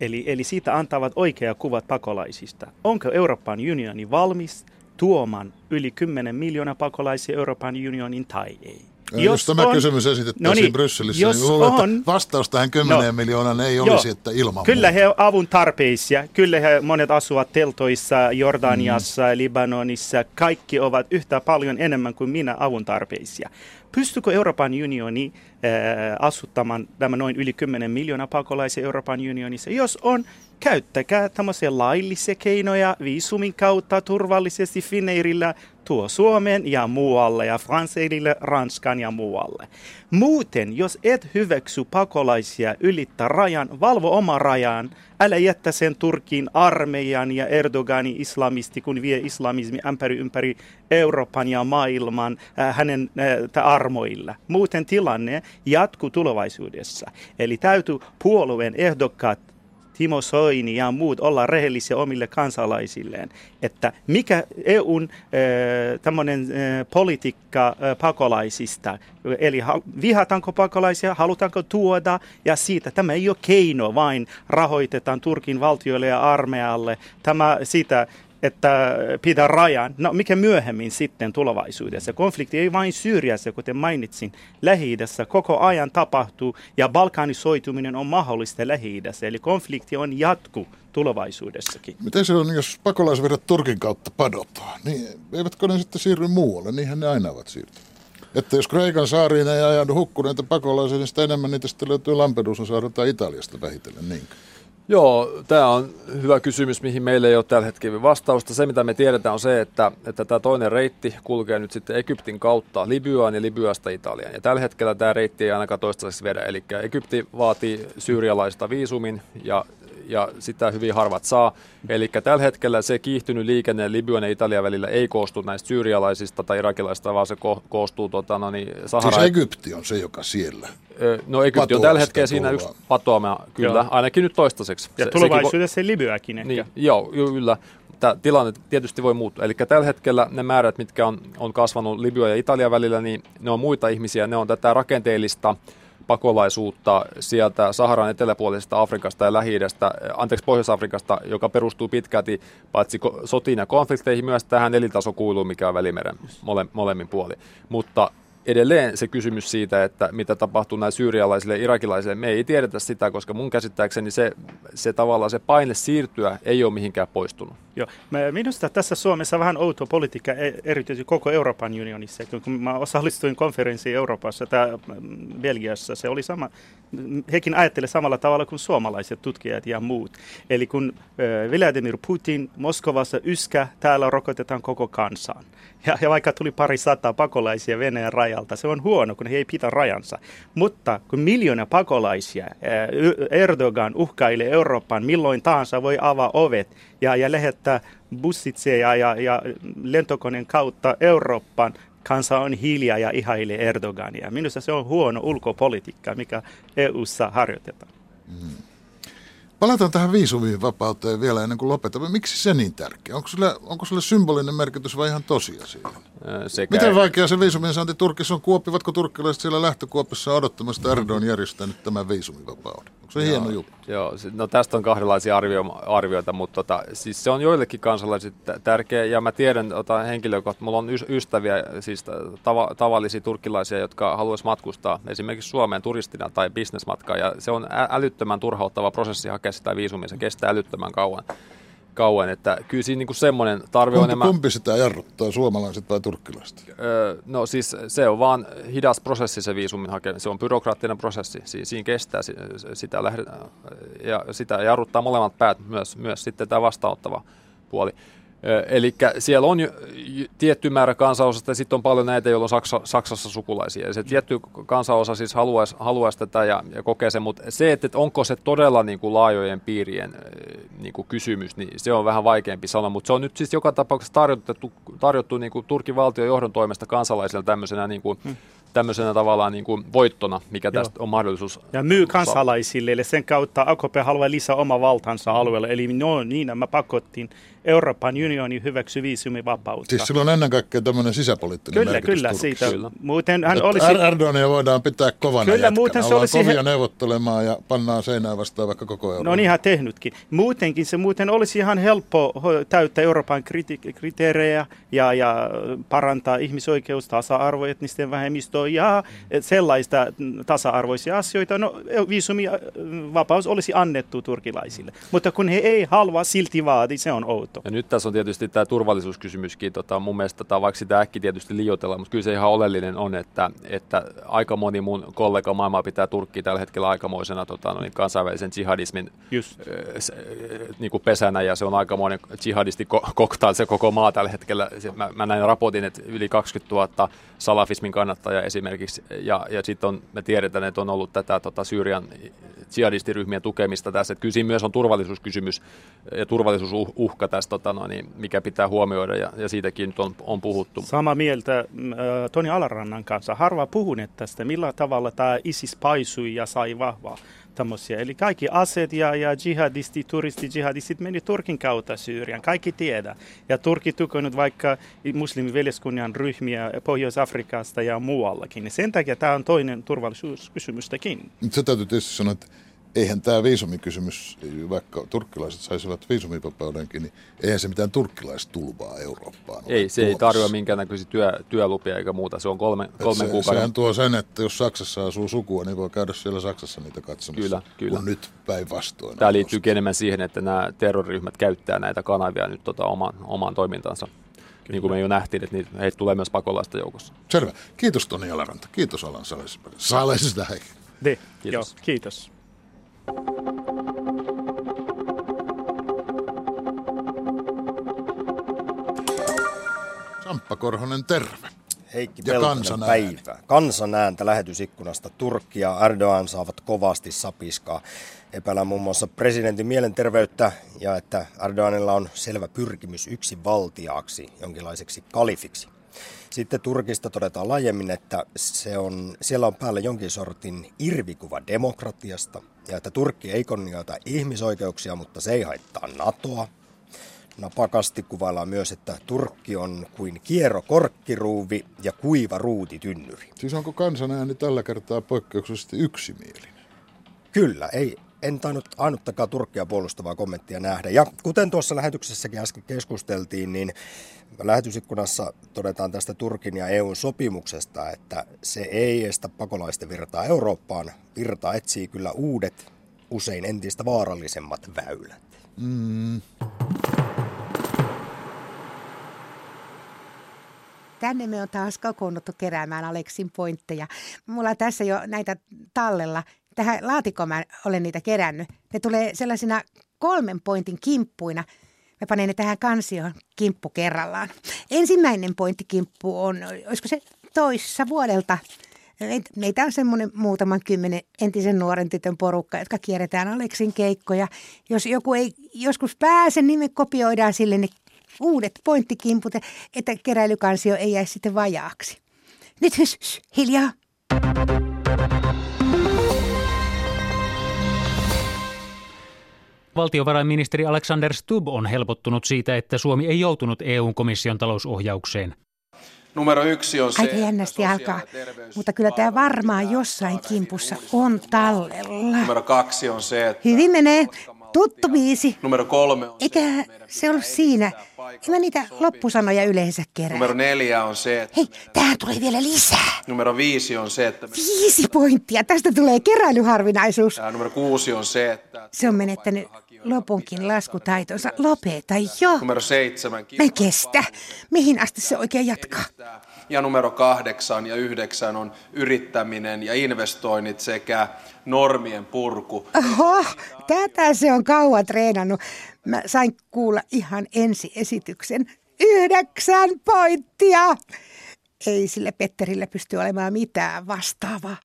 Eli, eli siitä antavat oikea kuvat pakolaisista. Onko Euroopan unioni valmis tuomaan yli 10 miljoonaa pakolaisia Euroopan unionin tai ei? Jos, jos tämä on, kysymys esitettäisiin no niin, Brysselissä, jos niin luulen, on, että vastaus tähän 10 no, miljoonaan ei olisi, jo, että ilman Kyllä muuta. he avun tarpeisia. Kyllä he monet asuvat teltoissa, Jordaniassa, mm. Libanonissa. Kaikki ovat yhtä paljon enemmän kuin minä avun tarpeisia. Pystyykö Euroopan unioni äh, asuttamaan tämä noin yli 10 miljoonaa pakolaisia Euroopan unionissa? Jos on, käyttäkää tämmöisiä laillisia keinoja viisumin kautta turvallisesti Finnairilla tuo Suomeen ja muualle ja Franseille, Ranskan ja muualle. Muuten, jos et hyväksy pakolaisia ylittää rajan, valvo oma rajan, älä jättä sen Turkin armeijan ja Erdoganin islamisti, kun vie islamismi ympäri ympäri Euroopan ja maailman äh, hänen äh, armoilla. Muuten tilanne jatkuu tulevaisuudessa. Eli täytyy puolueen ehdokkaat Timo Soini ja muut olla rehellisiä omille kansalaisilleen, että mikä EUn äh, tämmöinen äh, politiikka äh, pakolaisista, eli vihataanko pakolaisia, halutaanko tuoda, ja siitä tämä ei ole keino, vain rahoitetaan Turkin valtioille ja armeijalle. Tämä siitä että pitää rajan. No mikä myöhemmin sitten tulevaisuudessa? Konflikti ei vain Syyriassa, kuten mainitsin, lähi koko ajan tapahtuu ja balkanisoituminen on mahdollista lähi Eli konflikti on jatku tulevaisuudessakin. Miten se on, jos pakolaisvirrat Turkin kautta padotaan? Niin eivätkö ne sitten siirry muualle? Niinhän ne aina ovat siirtyneet. Että jos Kreikan saariin ei ajaudu hukkuneita pakolaisia, niin sitä enemmän niitä sitten löytyy Lampedusan saarelta Italiasta vähitellen, niinkö? Joo, tämä on hyvä kysymys, mihin meillä ei ole tällä hetkellä vastausta. Se, mitä me tiedetään, on se, että, että tämä toinen reitti kulkee nyt sitten Egyptin kautta Libyaan ja Libyasta Italiaan. Ja tällä hetkellä tämä reitti ei ainakaan toistaiseksi vedä. Eli Egypti vaatii syyrialaista viisumin ja ja sitä hyvin harvat saa. Eli tällä hetkellä se kiihtynyt liikenne Libyan ja Italian välillä ei koostu näistä syyrialaisista tai irakilaisista, vaan se ko- koostuu tota, no niin, Sahara... Siis Egypti on se, joka siellä. No Egypti on tällä hetkellä siinä yksi patoama, kyllä, joo. ainakin nyt toistaiseksi. Ja se, tulevaisuudessa se, Libyakin ehkä. Niin, joo, kyllä. Tämä tilanne tietysti voi muuttua. Eli tällä hetkellä ne määrät, mitkä on, on kasvanut Libya ja Italian välillä, niin ne on muita ihmisiä. Ne on tätä rakenteellista pakolaisuutta sieltä Saharan eteläpuolisesta Afrikasta ja lähi anteeksi Pohjois-Afrikasta, joka perustuu pitkälti paitsi sotiin ja konflikteihin myös tähän elintasokuiluun, mikä on Välimeren mole, molemmin puoli. Mutta edelleen se kysymys siitä, että mitä tapahtuu näille syyrialaisille ja irakilaisille, me ei tiedetä sitä, koska mun käsittääkseni se, se tavallaan se paine siirtyä ei ole mihinkään poistunut. Joo. Minusta tässä Suomessa vähän outo politiikka, e- erityisesti koko Euroopan unionissa. Kun mä osallistuin konferenssiin Euroopassa tai mm, Belgiassa, se oli sama, hekin ajattelevat samalla tavalla kuin suomalaiset tutkijat ja muut. Eli kun Vladimir Putin Moskovassa yskä, täällä rokotetaan koko kansaan. Ja, ja vaikka tuli pari sataa pakolaisia Venäjän rajalta, se on huono, kun he ei pitä rajansa. Mutta kun miljoona pakolaisia, Erdogan uhkailee Eurooppaan milloin tahansa voi avaa ovet ja, ja lähettää bussitse ja, ja, ja lentokoneen kautta Eurooppaan, kansa on hiljaa ja ihailee Erdogania. Minusta se on huono ulkopolitiikka, mikä EU:ssa harjoitetaan. Mm. Palataan tähän viisumiin vapauteen vielä ennen kuin lopetamme. Miksi se niin tärkeä? Onko sille, onko sille symbolinen merkitys vai ihan tosiasia? Sekä... Miten vaikea se viisumin saanti Turkissa on? Kuoppivatko turkkilaiset siellä lähtökuopissa odottamassa Erdogan järjestänyt tämän viisumivapauden? Onko se joo, hieno juttu? Joo, no tästä on kahdenlaisia arvio, arvioita, mutta tota, siis se on joillekin kansalaisille tärkeä. Ja mä tiedän tota, henkilökohtaisesti, mulla on ystäviä, siis tava, tavallisia turkkilaisia, jotka haluaisi matkustaa esimerkiksi Suomeen turistina tai bisnesmatkaan. Ja se on älyttömän turhauttava prosessi hakea sitä viisumia, se kestää älyttömän kauan kauan, että kyllä siinä niin semmoinen tarve on enemmän... Kumpi sitä jarruttaa, suomalaiset vai turkkilaiset? Öö, no siis se on vaan hidas prosessi se viisumin hakeminen, se on byrokraattinen prosessi, si- siinä kestää sitä, ja sitä jarruttaa molemmat päät, myös, myös sitten tämä vastaanottava puoli. Eli siellä on jo tietty määrä kansanosasta ja sitten on paljon näitä, joilla on Saksa, Saksassa sukulaisia. Ja se tietty kansanosa siis haluaisi, haluaisi tätä ja, ja kokee sen, mutta se, että onko se todella niin kuin laajojen piirien niin kuin kysymys, niin se on vähän vaikeampi sanoa. Mutta se on nyt siis joka tapauksessa tarjottu, tarjottu niin kuin Turkin valtion johdon toimesta kansalaisille tämmöisenä niin kuin, hmm tämmöisenä tavallaan niin kuin voittona, mikä tästä Joo. on mahdollisuus. Ja myy kansalaisille, eli sen kautta AKP haluaa lisää oma valtansa alueelle. Eli no niin, mä pakottiin Euroopan unioni hyväksy viisumivapautta. Siis sillä on ennen kaikkea tämmöinen sisäpoliittinen Kyllä, kyllä, Turkissa. siitä. Kyllä. Muuten hän olisi... Erdogania voidaan pitää kovana Kyllä, jätkänä. muuten se olisi... kovia neuvottelemaan ja pannaan seinään vastaan vaikka koko Euroopan. No niin, ihan tehnytkin. Muutenkin se muuten olisi ihan helppo täyttää Euroopan kriti- kriteerejä ja, ja parantaa ihmisoikeus, tasa-arvo, etnisten vähemmistöä ja sellaista tasa-arvoisia asioita. No viisumivapaus olisi annettu turkilaisille. Mutta kun he ei halua silti vaadi, se on outo tahto. Ja nyt tässä on tietysti tämä turvallisuuskysymyskin. Tota, mun mielestä tota, vaikka sitä äkki tietysti liioitellaan, mutta kyllä se ihan oleellinen on, että, että aika moni mun kollega maailmaa pitää Turkkia tällä hetkellä aikamoisena tota, no niin kansainvälisen jihadismin Just. Äh, niin kuin pesänä, ja se on aikamoinen jihadisti-koktail se koko maa tällä hetkellä. Mä, mä näin raportin, että yli 20 000 salafismin kannattajaa esimerkiksi, ja, ja sitten me tiedetään, että on ollut tätä tota, Syyrian jihadistiryhmien tukemista tässä. Että kyllä siinä myös on turvallisuuskysymys ja turvallisuusuhka tässä, tota, no, niin, mikä pitää huomioida ja, ja siitäkin nyt on, on puhuttu. Sama mieltä äh, Toni Alarannan kanssa. Harva puhuneet tästä, millä tavalla tämä ISIS paisui ja sai vahvaa tämmöisiä. Eli kaikki aseet ja, ja jihadisti, turisti, jihadistit meni Turkin kautta Syyrian. Kaikki tiedä. Ja Turki tukenut vaikka muslimiveljeskunnan ryhmiä Pohjois-Afrikasta ja muuallakin. Sen takia tämä on toinen turvallisuuskysymystäkin. Se täytyy tietysti sanoa, että eihän tämä viisumikysymys, vaikka turkkilaiset saisivat viisumivapaudenkin, niin eihän se mitään turkkilaistulvaa Eurooppaan Ei, se tuomassa. ei tarjoa minkäännäköisiä työ, työlupia eikä muuta. Se on kolme, kolmen se, kuukauden. Sehän tuo sen, että jos Saksassa asuu sukua, niin voi käydä siellä Saksassa niitä katsomassa. Kyllä, kyllä. Kun nyt päinvastoin. Tämä liittyy enemmän siihen, että nämä terroriryhmät käyttää näitä kanavia nyt tota oman, oman toimintansa. Kyllä. Niin kuin me jo nähtiin, että niitä, heitä tulee myös pakolaista joukossa. Selvä. Kiitos Toni Alaranta. Kiitos Alan Salesberg. Salesberg. Kiitos. Joo, kiitos. Samppa Korhonen, terve. Heikki Pelkonen, päivä. päivää. Kansan ääntä lähetysikkunasta. Turkki ja Erdogan saavat kovasti sapiskaa. Epäillään muun muassa presidentin mielenterveyttä ja että Erdoganilla on selvä pyrkimys yksi valtiaaksi, jonkinlaiseksi kalifiksi. Sitten Turkista todetaan laajemmin, että se on, siellä on päällä jonkin sortin irvikuva demokratiasta ja että Turkki ei kunnioita ihmisoikeuksia, mutta se ei haittaa NATOa. Napakasti kuvaillaan myös, että Turkki on kuin kiero korkkiruuvi ja kuiva ruutitynnyri. Siis onko kansan ääni tällä kertaa poikkeuksellisesti yksimielinen? Kyllä, ei, en tainnut ainuttakaan Turkkia puolustavaa kommenttia nähdä. Ja kuten tuossa lähetyksessäkin äsken keskusteltiin, niin lähetysikkunassa todetaan tästä Turkin ja EUn sopimuksesta, että se ei estä pakolaisten virtaa Eurooppaan. Virta etsii kyllä uudet, usein entistä vaarallisemmat väylät. Mm, Tänne me on taas kokoonnuttu keräämään Aleksin pointteja. Mulla on tässä jo näitä tallella. Tähän laatikkoon mä olen niitä kerännyt. Ne tulee sellaisina kolmen pointin kimppuina. Mä panen ne tähän kansioon kimppu kerrallaan. Ensimmäinen pointtikimppu on, olisiko se toissa vuodelta. Meit- Meitä on semmoinen muutaman kymmenen entisen nuoren tytön porukka, jotka kierretään Aleksin keikkoja. Jos joku ei joskus pääse, niin me kopioidaan sille ne uudet pointtikimput, että keräilykansio ei jäisi sitten vajaaksi. Nyt shh, hiljaa. Valtiovarainministeri Alexander Stubb on helpottunut siitä, että Suomi ei joutunut EU-komission talousohjaukseen. Numero yksi on se, Aika jännästi alkaa, mutta kyllä tämä varmaan jossain kimpussa on tallella. Numero kaksi on se, että Hyvin menee. Tuttu biisi. Numero kolme on Eikä se, se ollut siinä. En mä niitä sopimista. loppusanoja yleensä kerää. Numero neljä on se, että Hei, tähän tulee vielä lisää. numero viisi on se, että Viisi pointtia. Tästä tulee keräilyharvinaisuus. ja numero kuusi on se, että Se on menettänyt lopunkin laskutaitonsa. Lopeta jo. numero seitsemän Mä kestä. Mihin asti se oikein jatkaa? ja numero kahdeksan ja yhdeksän on yrittäminen ja investoinnit sekä normien purku. Oho, tätä se on kauan treenannut. Mä sain kuulla ihan ensi esityksen. Yhdeksän pointtia! Ei sille Petterille pysty olemaan mitään vastaavaa.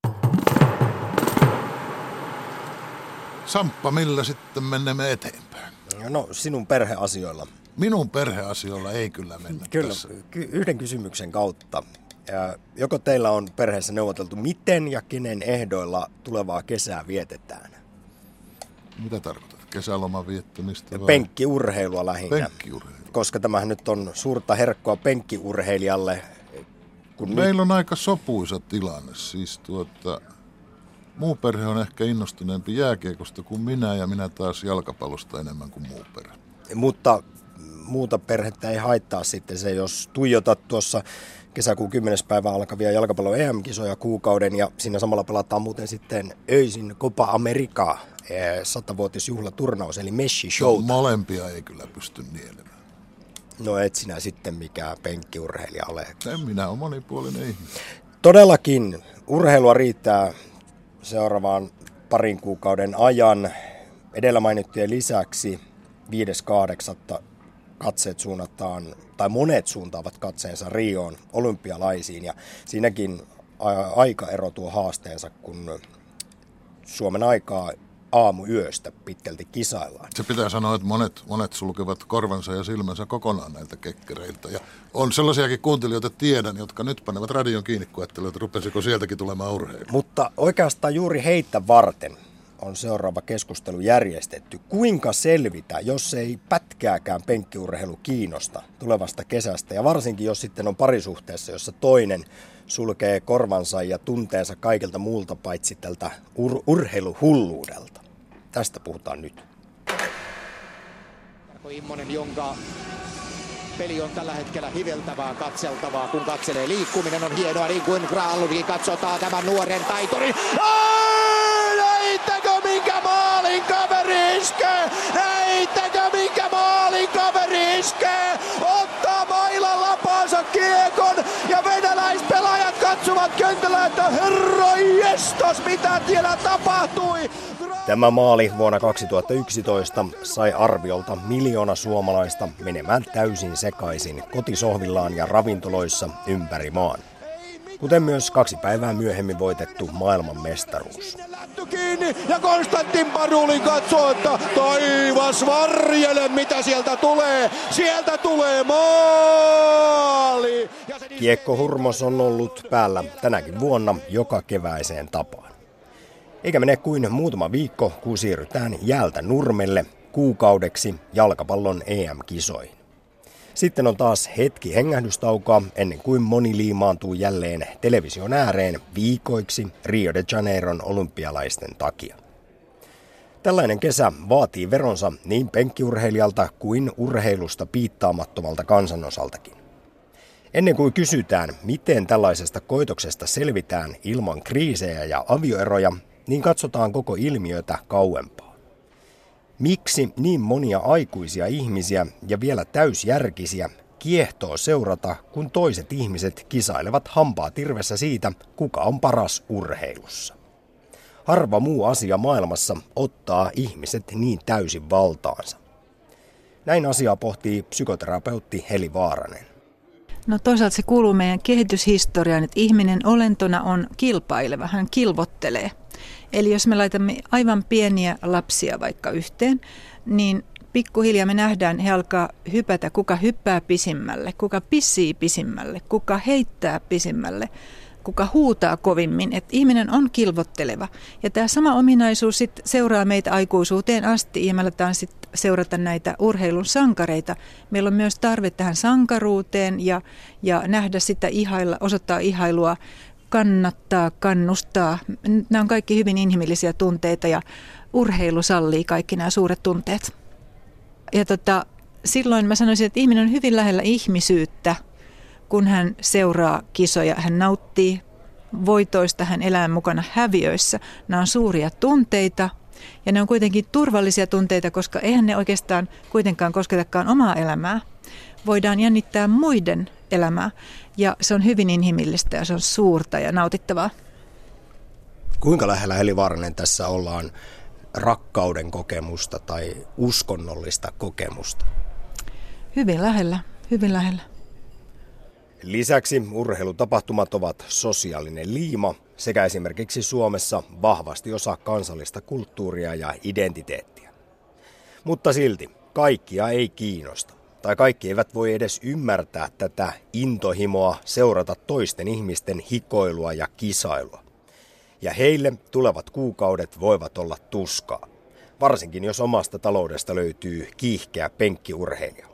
Samppa, millä sitten menemme eteenpäin? No sinun perheasioilla. Minun perheasioilla ei kyllä mennä Kyllä, tässä. ky- yhden kysymyksen kautta. Joko teillä on perheessä neuvoteltu, miten ja kenen ehdoilla tulevaa kesää vietetään? Mitä tarkoitat? Kesäloman viettämistä vai? Penkkiurheilua lähinnä. Penkkiurheilu. Koska tämähän nyt on suurta herkkoa penkkiurheilijalle. Kun Meillä on aika sopuisa tilanne. Siis tuota, muu perhe on ehkä innostuneempi jääkiekosta kuin minä ja minä taas jalkapallosta enemmän kuin muu perhe. mutta muuta perhettä ei haittaa sitten se, jos tuijotat tuossa kesäkuun 10. päivä alkavia jalkapallon EM-kisoja kuukauden ja siinä samalla pelataan muuten sitten öisin Copa America eh, satavuotisjuhlaturnaus eli Messi Show. Molempia ei kyllä pysty nielemään. No et sinä sitten mikä penkkiurheilija ole. En minä ole monipuolinen ihminen. Todellakin urheilua riittää seuraavaan parin kuukauden ajan. Edellä mainittujen lisäksi 5.8. katseet suunnataan, tai monet suuntaavat katseensa Rioon olympialaisiin, ja siinäkin aikaero tuo haasteensa, kun Suomen aikaa aamuyöstä pitkälti kisaillaan. Se pitää sanoa, että monet, monet sulkevat korvansa ja silmänsä kokonaan näiltä kekkereiltä. Ja on sellaisiakin kuuntelijoita tiedän, jotka nyt panevat radion kiinni, kun että rupesiko sieltäkin tulemaan urheilu. Mutta oikeastaan juuri heitä varten on seuraava keskustelu järjestetty. Kuinka selvitä, jos ei pätkääkään penkkiurheilu kiinnosta tulevasta kesästä? Ja varsinkin, jos sitten on parisuhteessa, jossa toinen sulkee korvansa ja tunteensa kaikilta muulta paitsi tältä ur- urheiluhulluudelta. Tästä puhutaan nyt. Immonen, jonka peli on tällä hetkellä hiveltävää, katseltavaa, kun katselee. Liikkuminen on hienoa, niin kuin Graalunkin katsotaan tämän nuoren taitorin. Ai, Näittekö minkä maalin kaveri iskee? Näittekö minkä maalin kaveri iskee? Ottaa mailan lapaansa kiekon ja venäläispelaajat katsovat kentällä, että herra jestas, mitä siellä tapahtui. Tämä maali vuonna 2011 sai arviolta miljoona suomalaista menemään täysin sekaisin kotisohvillaan ja ravintoloissa ympäri maan. Kuten myös kaksi päivää myöhemmin voitettu maailman mestaruus. Kiinni ja Konstantin Padulin katsoo, että taivas varjele mitä sieltä tulee. Sieltä tulee maali! Kiekko Hurmos on ollut päällä tänäkin vuonna joka keväiseen tapaan. Eikä mene kuin muutama viikko, kun siirrytään jäältä nurmelle kuukaudeksi jalkapallon EM-kisoihin. Sitten on taas hetki hengähdystaukoa ennen kuin moni liimaantuu jälleen television ääreen viikoiksi Rio de Janeiron olympialaisten takia. Tällainen kesä vaatii veronsa niin penkkiurheilijalta kuin urheilusta piittaamattomalta kansanosaltakin. Ennen kuin kysytään, miten tällaisesta koitoksesta selvitään ilman kriisejä ja avioeroja, niin katsotaan koko ilmiötä kauempaa. Miksi niin monia aikuisia ihmisiä ja vielä täysjärkisiä kiehtoo seurata, kun toiset ihmiset kisailevat hampaa tirvessä siitä, kuka on paras urheilussa? Harva muu asia maailmassa ottaa ihmiset niin täysin valtaansa. Näin asiaa pohtii psykoterapeutti Heli Vaaranen. No toisaalta se kuuluu meidän kehityshistoriaan, että ihminen olentona on kilpaileva, hän kilvottelee – Eli jos me laitamme aivan pieniä lapsia vaikka yhteen, niin pikkuhiljaa me nähdään, he alkaa hypätä, kuka hyppää pisimmälle, kuka pissii pisimmälle, kuka heittää pisimmälle, kuka huutaa kovimmin. Että ihminen on kilvotteleva. Ja tämä sama ominaisuus sit seuraa meitä aikuisuuteen asti ja me sit seurata näitä urheilun sankareita. Meillä on myös tarve tähän sankaruuteen ja, ja nähdä sitä ihailla, osoittaa ihailua kannattaa, kannustaa. Nämä on kaikki hyvin inhimillisiä tunteita ja urheilu sallii kaikki nämä suuret tunteet. Ja tota, silloin mä sanoisin, että ihminen on hyvin lähellä ihmisyyttä, kun hän seuraa kisoja. Hän nauttii voitoista, hän elää mukana häviöissä. Nämä on suuria tunteita ja ne on kuitenkin turvallisia tunteita, koska eihän ne oikeastaan kuitenkaan kosketakaan omaa elämää. Voidaan jännittää muiden elämää. Ja se on hyvin inhimillistä ja se on suurta ja nautittavaa. Kuinka lähellä Heli Vaaranen tässä ollaan rakkauden kokemusta tai uskonnollista kokemusta? Hyvin lähellä, hyvin lähellä. Lisäksi urheilutapahtumat ovat sosiaalinen liima sekä esimerkiksi Suomessa vahvasti osa kansallista kulttuuria ja identiteettiä. Mutta silti kaikkia ei kiinnosta tai kaikki eivät voi edes ymmärtää tätä intohimoa seurata toisten ihmisten hikoilua ja kisailua. Ja heille tulevat kuukaudet voivat olla tuskaa, varsinkin jos omasta taloudesta löytyy kiihkeä penkkiurheilija.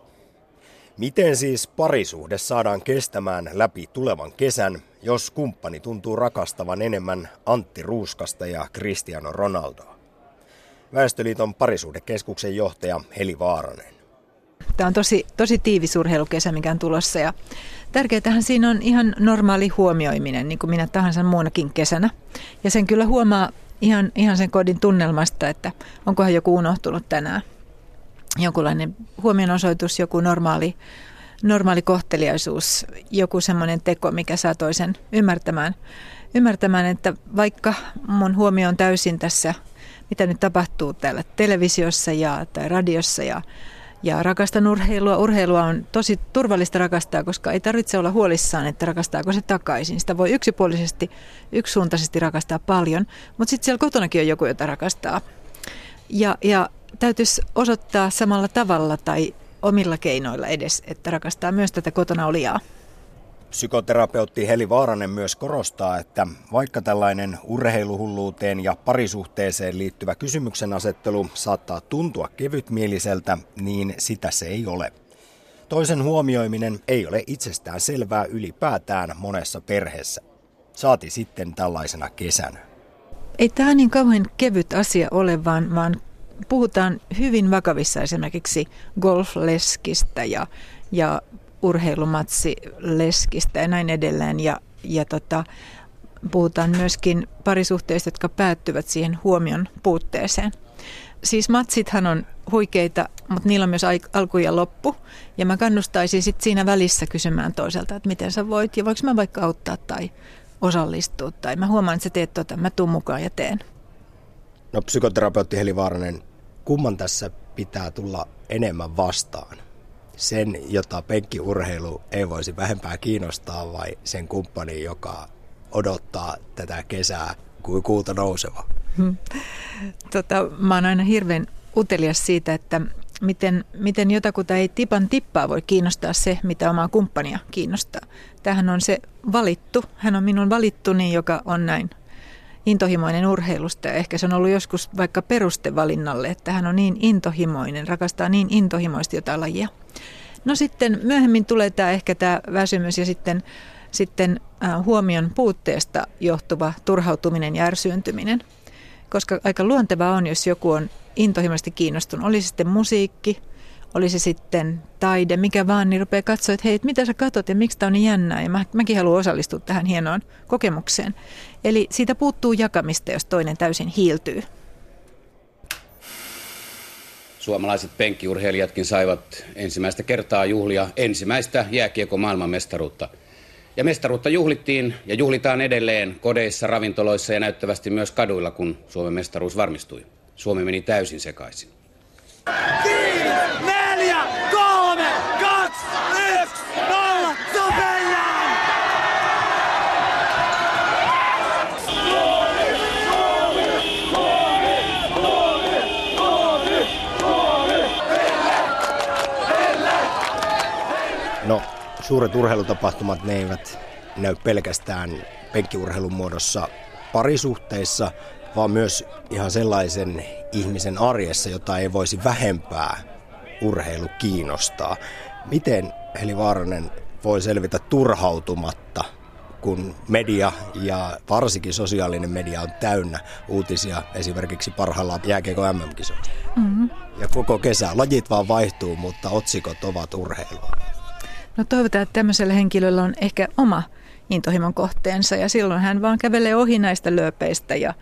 Miten siis parisuhde saadaan kestämään läpi tulevan kesän, jos kumppani tuntuu rakastavan enemmän Antti Ruuskasta ja Cristiano Ronaldoa? Väestöliiton parisuhdekeskuksen johtaja Heli Vaaranen. Tämä on tosi, tosi tiivis urheilukesä, mikä on tulossa ja tärkeätähän siinä on ihan normaali huomioiminen, niin kuin minä tahansa muunakin kesänä. Ja sen kyllä huomaa ihan, ihan sen kodin tunnelmasta, että onkohan joku unohtunut tänään. Jonkunlainen huomionosoitus, joku normaali, normaali kohteliaisuus, joku semmoinen teko, mikä saa toisen ymmärtämään, ymmärtämään, että vaikka mun huomio on täysin tässä, mitä nyt tapahtuu täällä televisiossa ja, tai radiossa ja ja rakastan urheilua. Urheilua on tosi turvallista rakastaa, koska ei tarvitse olla huolissaan, että rakastaako se takaisin. Sitä voi yksipuolisesti, yksisuuntaisesti rakastaa paljon, mutta sitten siellä kotonakin on joku, jota rakastaa. Ja, ja täytyisi osoittaa samalla tavalla tai omilla keinoilla edes, että rakastaa myös tätä kotona olijaa. Psykoterapeutti Heli Vaaranen myös korostaa, että vaikka tällainen urheiluhulluuteen ja parisuhteeseen liittyvä kysymyksen asettelu saattaa tuntua kevytmieliseltä, niin sitä se ei ole. Toisen huomioiminen ei ole itsestään selvää ylipäätään monessa perheessä. Saati sitten tällaisena kesänä. Ei tämä niin kauhean kevyt asia ole, vaan, vaan puhutaan hyvin vakavissa esimerkiksi golfleskistä ja, ja urheilumatsi leskistä ja näin edelleen. Ja, ja tota, puhutaan myöskin parisuhteista, jotka päättyvät siihen huomion puutteeseen. Siis matsithan on huikeita, mutta niillä on myös alku ja loppu. Ja mä kannustaisin sitten siinä välissä kysymään toiselta, että miten sä voit ja voiko mä vaikka auttaa tai osallistua. Tai mä huomaan, että sä teet tota, mä tuun mukaan ja teen. No psykoterapeutti Heli Vaaranen, kumman tässä pitää tulla enemmän vastaan? Sen, jota penkkiurheilu ei voisi vähempää kiinnostaa vai sen kumppani, joka odottaa tätä kesää kuin kuuta nouseva? Hmm. Tota, mä oon aina hirveän utelias siitä, että miten, miten jotakuta ei tipan tippaa voi kiinnostaa se, mitä omaa kumppania kiinnostaa. Tähän on se valittu, hän on minun valittuni, joka on näin intohimoinen urheilusta. Ja ehkä se on ollut joskus vaikka perustevalinnalle, että hän on niin intohimoinen, rakastaa niin intohimoisesti jotain lajia. No sitten myöhemmin tulee tämä ehkä tämä väsymys ja sitten, sitten äh, huomion puutteesta johtuva turhautuminen ja ärsyyntyminen. Koska aika luontevaa on, jos joku on intohimoisesti kiinnostunut, oli sitten musiikki, oli se sitten taide, mikä vaan, niin rupeaa katsoa, että hei, mitä sä katot ja miksi tämä on niin jännää. Ja mä, mäkin haluan osallistua tähän hienoon kokemukseen. Eli siitä puuttuu jakamista, jos toinen täysin hiiltyy. Suomalaiset penkkiurheilijatkin saivat ensimmäistä kertaa juhlia ensimmäistä jääkiekko maailmanmestaruutta. Ja mestaruutta juhlittiin ja juhlitaan edelleen kodeissa, ravintoloissa ja näyttävästi myös kaduilla, kun Suomen mestaruus varmistui. Suomi meni täysin sekaisin. No, suuret urheilutapahtumat, ne eivät näy pelkästään penkkiurheilun muodossa parisuhteissa, vaan myös ihan sellaisen ihmisen arjessa, jota ei voisi vähempää urheilu kiinnostaa. Miten Heli Vaaranen voi selvitä turhautumatta, kun media ja varsinkin sosiaalinen media on täynnä uutisia esimerkiksi parhaillaan jääkiekko MM-kisoista. Mm-hmm. Ja koko kesä. Lajit vaan vaihtuu, mutta otsikot ovat urheilua. No toivotaan, että tämmöisellä henkilöllä on ehkä oma intohimon kohteensa ja silloin hän vaan kävelee ohi näistä lööpeistä ja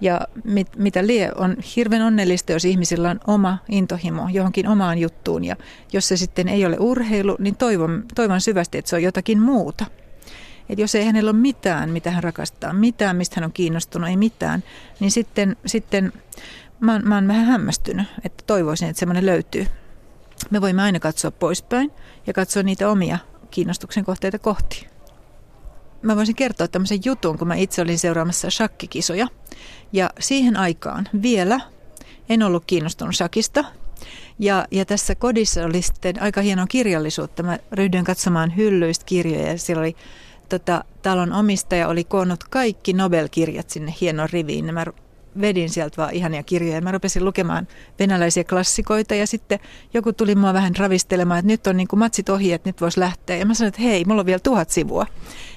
ja mit, mitä lie, on hirveän onnellista, jos ihmisillä on oma intohimo johonkin omaan juttuun. Ja jos se sitten ei ole urheilu, niin toivon, toivon syvästi, että se on jotakin muuta. Et jos ei hänellä ole mitään, mitä hän rakastaa, mitään, mistä hän on kiinnostunut, ei mitään, niin sitten, sitten mä, oon, mä oon vähän hämmästynyt, että toivoisin, että semmoinen löytyy. Me voimme aina katsoa poispäin ja katsoa niitä omia kiinnostuksen kohteita kohti. Mä voisin kertoa tämmöisen jutun, kun mä itse olin seuraamassa shakkikisoja. Ja siihen aikaan vielä en ollut kiinnostunut shakista. Ja, ja tässä kodissa oli sitten aika hienoa kirjallisuutta. Mä ryhdyin katsomaan hyllyistä kirjoja ja siellä oli tota, talon omistaja oli koonnut kaikki Nobel-kirjat sinne hienoon riviin. Mä vedin sieltä vaan ihania kirjoja. Mä rupesin lukemaan venäläisiä klassikoita ja sitten joku tuli mua vähän ravistelemaan, että nyt on niin kuin matsit ohi, että nyt voisi lähteä. Ja mä sanoin, että hei, mulla on vielä tuhat sivua.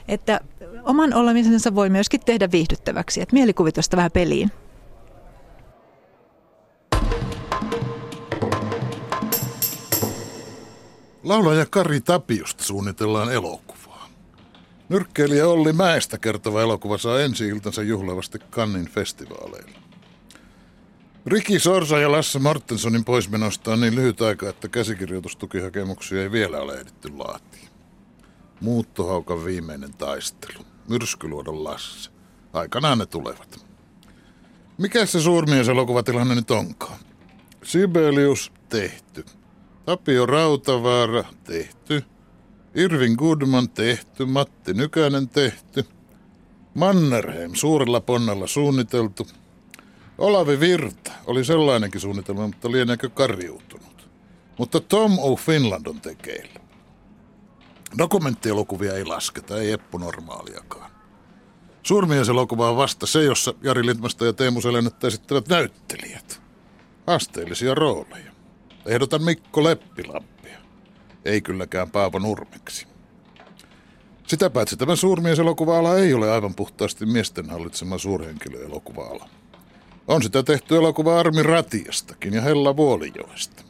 Että oman olemisensa voi myöskin tehdä viihdyttäväksi, että mielikuvitusta vähän peliin. Laulaja Kari Tapiusta suunnitellaan elokuvaa. Nyrkkeilijä Olli Mäestä kertova elokuva saa ensi iltansa juhlavasti Kannin festivaaleilla. Riki Sorsa ja Lasse Mortensonin poismenosta on niin lyhyt aika, että käsikirjoitustukihakemuksia ei vielä ole ehditty laatia. Muuttohaukan viimeinen taistelu. Myrskyluodon Lasse. Aikanaan ne tulevat. Mikä se suurmieselokuvatilanne nyt onkaan? Sibelius tehty. Tapio Rautavaara tehty. Irvin Goodman tehty. Matti Nykänen tehty. Mannerheim suurella ponnalla suunniteltu. Olavi Virta oli sellainenkin suunnitelma, mutta lieneekö karjuutunut. Mutta Tom O. Finland on tekeillä. Dokumenttielokuvia ei lasketa, ei Eppu normaaliakaan. Suurmieselokuva on vasta se, jossa Jari Lindmasta ja Teemu Selennettä esittävät näyttelijät. Haasteellisia rooleja. Ehdotan Mikko Leppilampia. Ei kylläkään Paavo Nurmeksi. Sitä paitsi tämä suurmieselokuva-ala ei ole aivan puhtaasti miesten hallitsema suurhenkilöelokuva-ala. On sitä tehty elokuva Armi Ratiastakin ja Hella Vuolijoesta.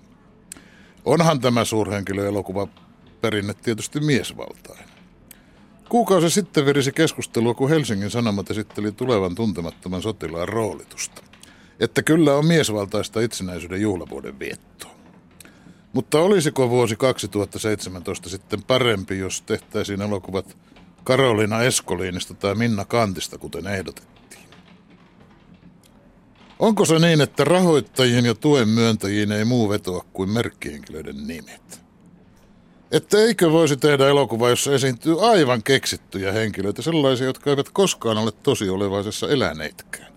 Onhan tämä suurhenkilöelokuva perinne tietysti miesvaltainen. Kuukausi sitten virisi keskustelua, kun Helsingin Sanomat esitteli tulevan tuntemattoman sotilaan roolitusta. Että kyllä on miesvaltaista itsenäisyyden juhlavuoden viettoa. Mutta olisiko vuosi 2017 sitten parempi, jos tehtäisiin elokuvat Karolina Eskoliinista tai Minna Kantista, kuten ehdotettiin? Onko se niin, että rahoittajien ja tuen myöntäjiin ei muu vetoa kuin merkkihenkilöiden nimet? Että eikö voisi tehdä elokuva, jossa esiintyy aivan keksittyjä henkilöitä, sellaisia, jotka eivät koskaan ole tosi olevaisessa eläneetkään.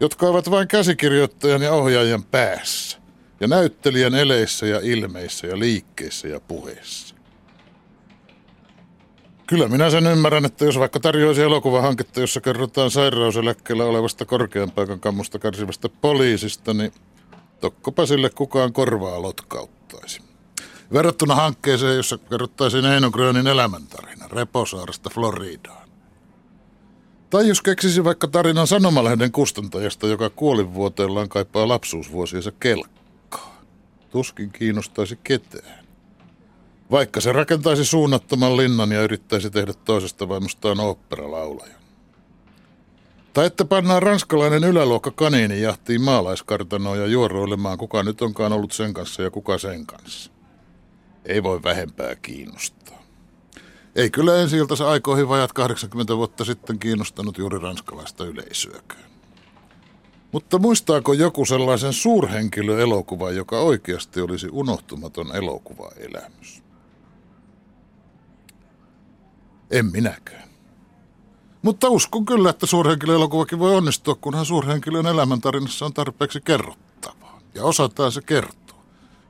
Jotka ovat vain käsikirjoittajan ja ohjaajan päässä ja näyttelijän eleissä ja ilmeissä ja liikkeissä ja puheissa. Kyllä minä sen ymmärrän, että jos vaikka tarjoaisi elokuvahanketta, jossa kerrotaan sairauseläkkeellä olevasta korkean paikan kammusta kärsivästä poliisista, niin tokkopa sille kukaan korvaa lotkauttaisi. Verrattuna hankkeeseen, jossa kerrottaisiin Eino Grönin elämäntarina Reposaaresta Floridaan. Tai jos keksisi vaikka tarinan sanomalehden kustantajasta, joka kuolivuoteellaan kaipaa lapsuusvuosiensa kelkkaa. Tuskin kiinnostaisi ketään. Vaikka se rakentaisi suunnattoman linnan ja yrittäisi tehdä toisesta vaimostaan oopperalaulajan. Tai että pannaan ranskalainen yläluokka kaniini jahtiin maalaiskartanoa ja juoroilemaan, kuka nyt onkaan ollut sen kanssa ja kuka sen kanssa. Ei voi vähempää kiinnostaa. Ei kyllä ensi aikoihin vajat 80 vuotta sitten kiinnostanut juuri ranskalaista yleisöäkään. Mutta muistaako joku sellaisen suurhenkilöelokuvan, joka oikeasti olisi unohtumaton elokuvaelämys? En minäkään. Mutta uskon kyllä, että suurhenkilöelokuvakin voi onnistua, kunhan suurhenkilön elämäntarinassa on tarpeeksi kerrottavaa. Ja osataan se kertoa.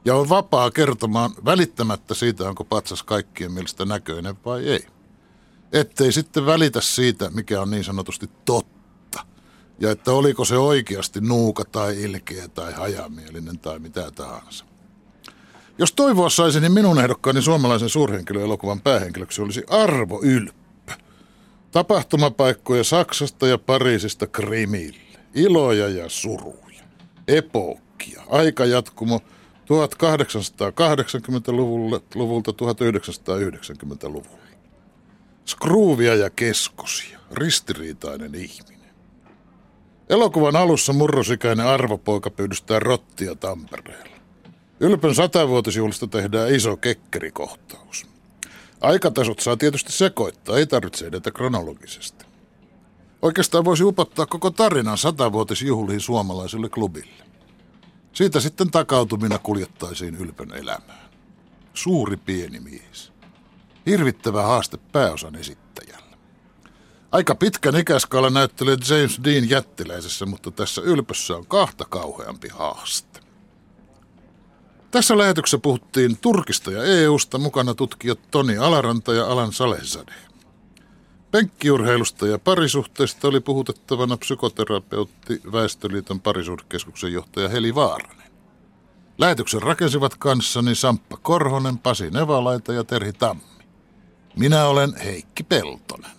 Ja on vapaa kertomaan välittämättä siitä, onko patsas kaikkien mielestä näköinen vai ei. Ettei sitten välitä siitä, mikä on niin sanotusti totta. Ja että oliko se oikeasti nuuka tai ilkeä tai hajamielinen tai mitä tahansa. Jos toivoa saisi, niin minun ehdokkaani suomalaisen suurhenkilöelokuvan päähenkilöksi olisi Arvo Ylppö. Tapahtumapaikkoja Saksasta ja Pariisista Krimille. Iloja ja suruja. Epookkia. Aikajatkumo 1880-luvulta 1990-luvulle. Skruuvia ja keskosia. Ristiriitainen ihminen. Elokuvan alussa murrosikäinen arvopoika pyydystää rottia Tampereella. Ylpön satavuotisjuhlista tehdään iso kekkerikohtaus. Aikatasot saa tietysti sekoittaa, ei tarvitse edetä kronologisesti. Oikeastaan voisi upottaa koko tarinan satavuotisjuhliin suomalaiselle klubille. Siitä sitten takautumina kuljettaisiin Ylpön elämään. Suuri pieni mies. Hirvittävä haaste pääosan esittäjällä. Aika pitkän ikäskaala näyttelee James Dean jättiläisessä, mutta tässä Ylpössä on kahta kauheampi haaste. Tässä lähetyksessä puhuttiin Turkista ja EUsta mukana tutkijat Toni Alaranta ja Alan Salehzade. Penkkiurheilusta ja parisuhteista oli puhutettavana psykoterapeutti Väestöliiton parisuhdekeskuksen johtaja Heli Vaaranen. Lähetyksen rakensivat kanssani Samppa Korhonen, Pasi Nevalaita ja Terhi Tammi. Minä olen Heikki Peltonen.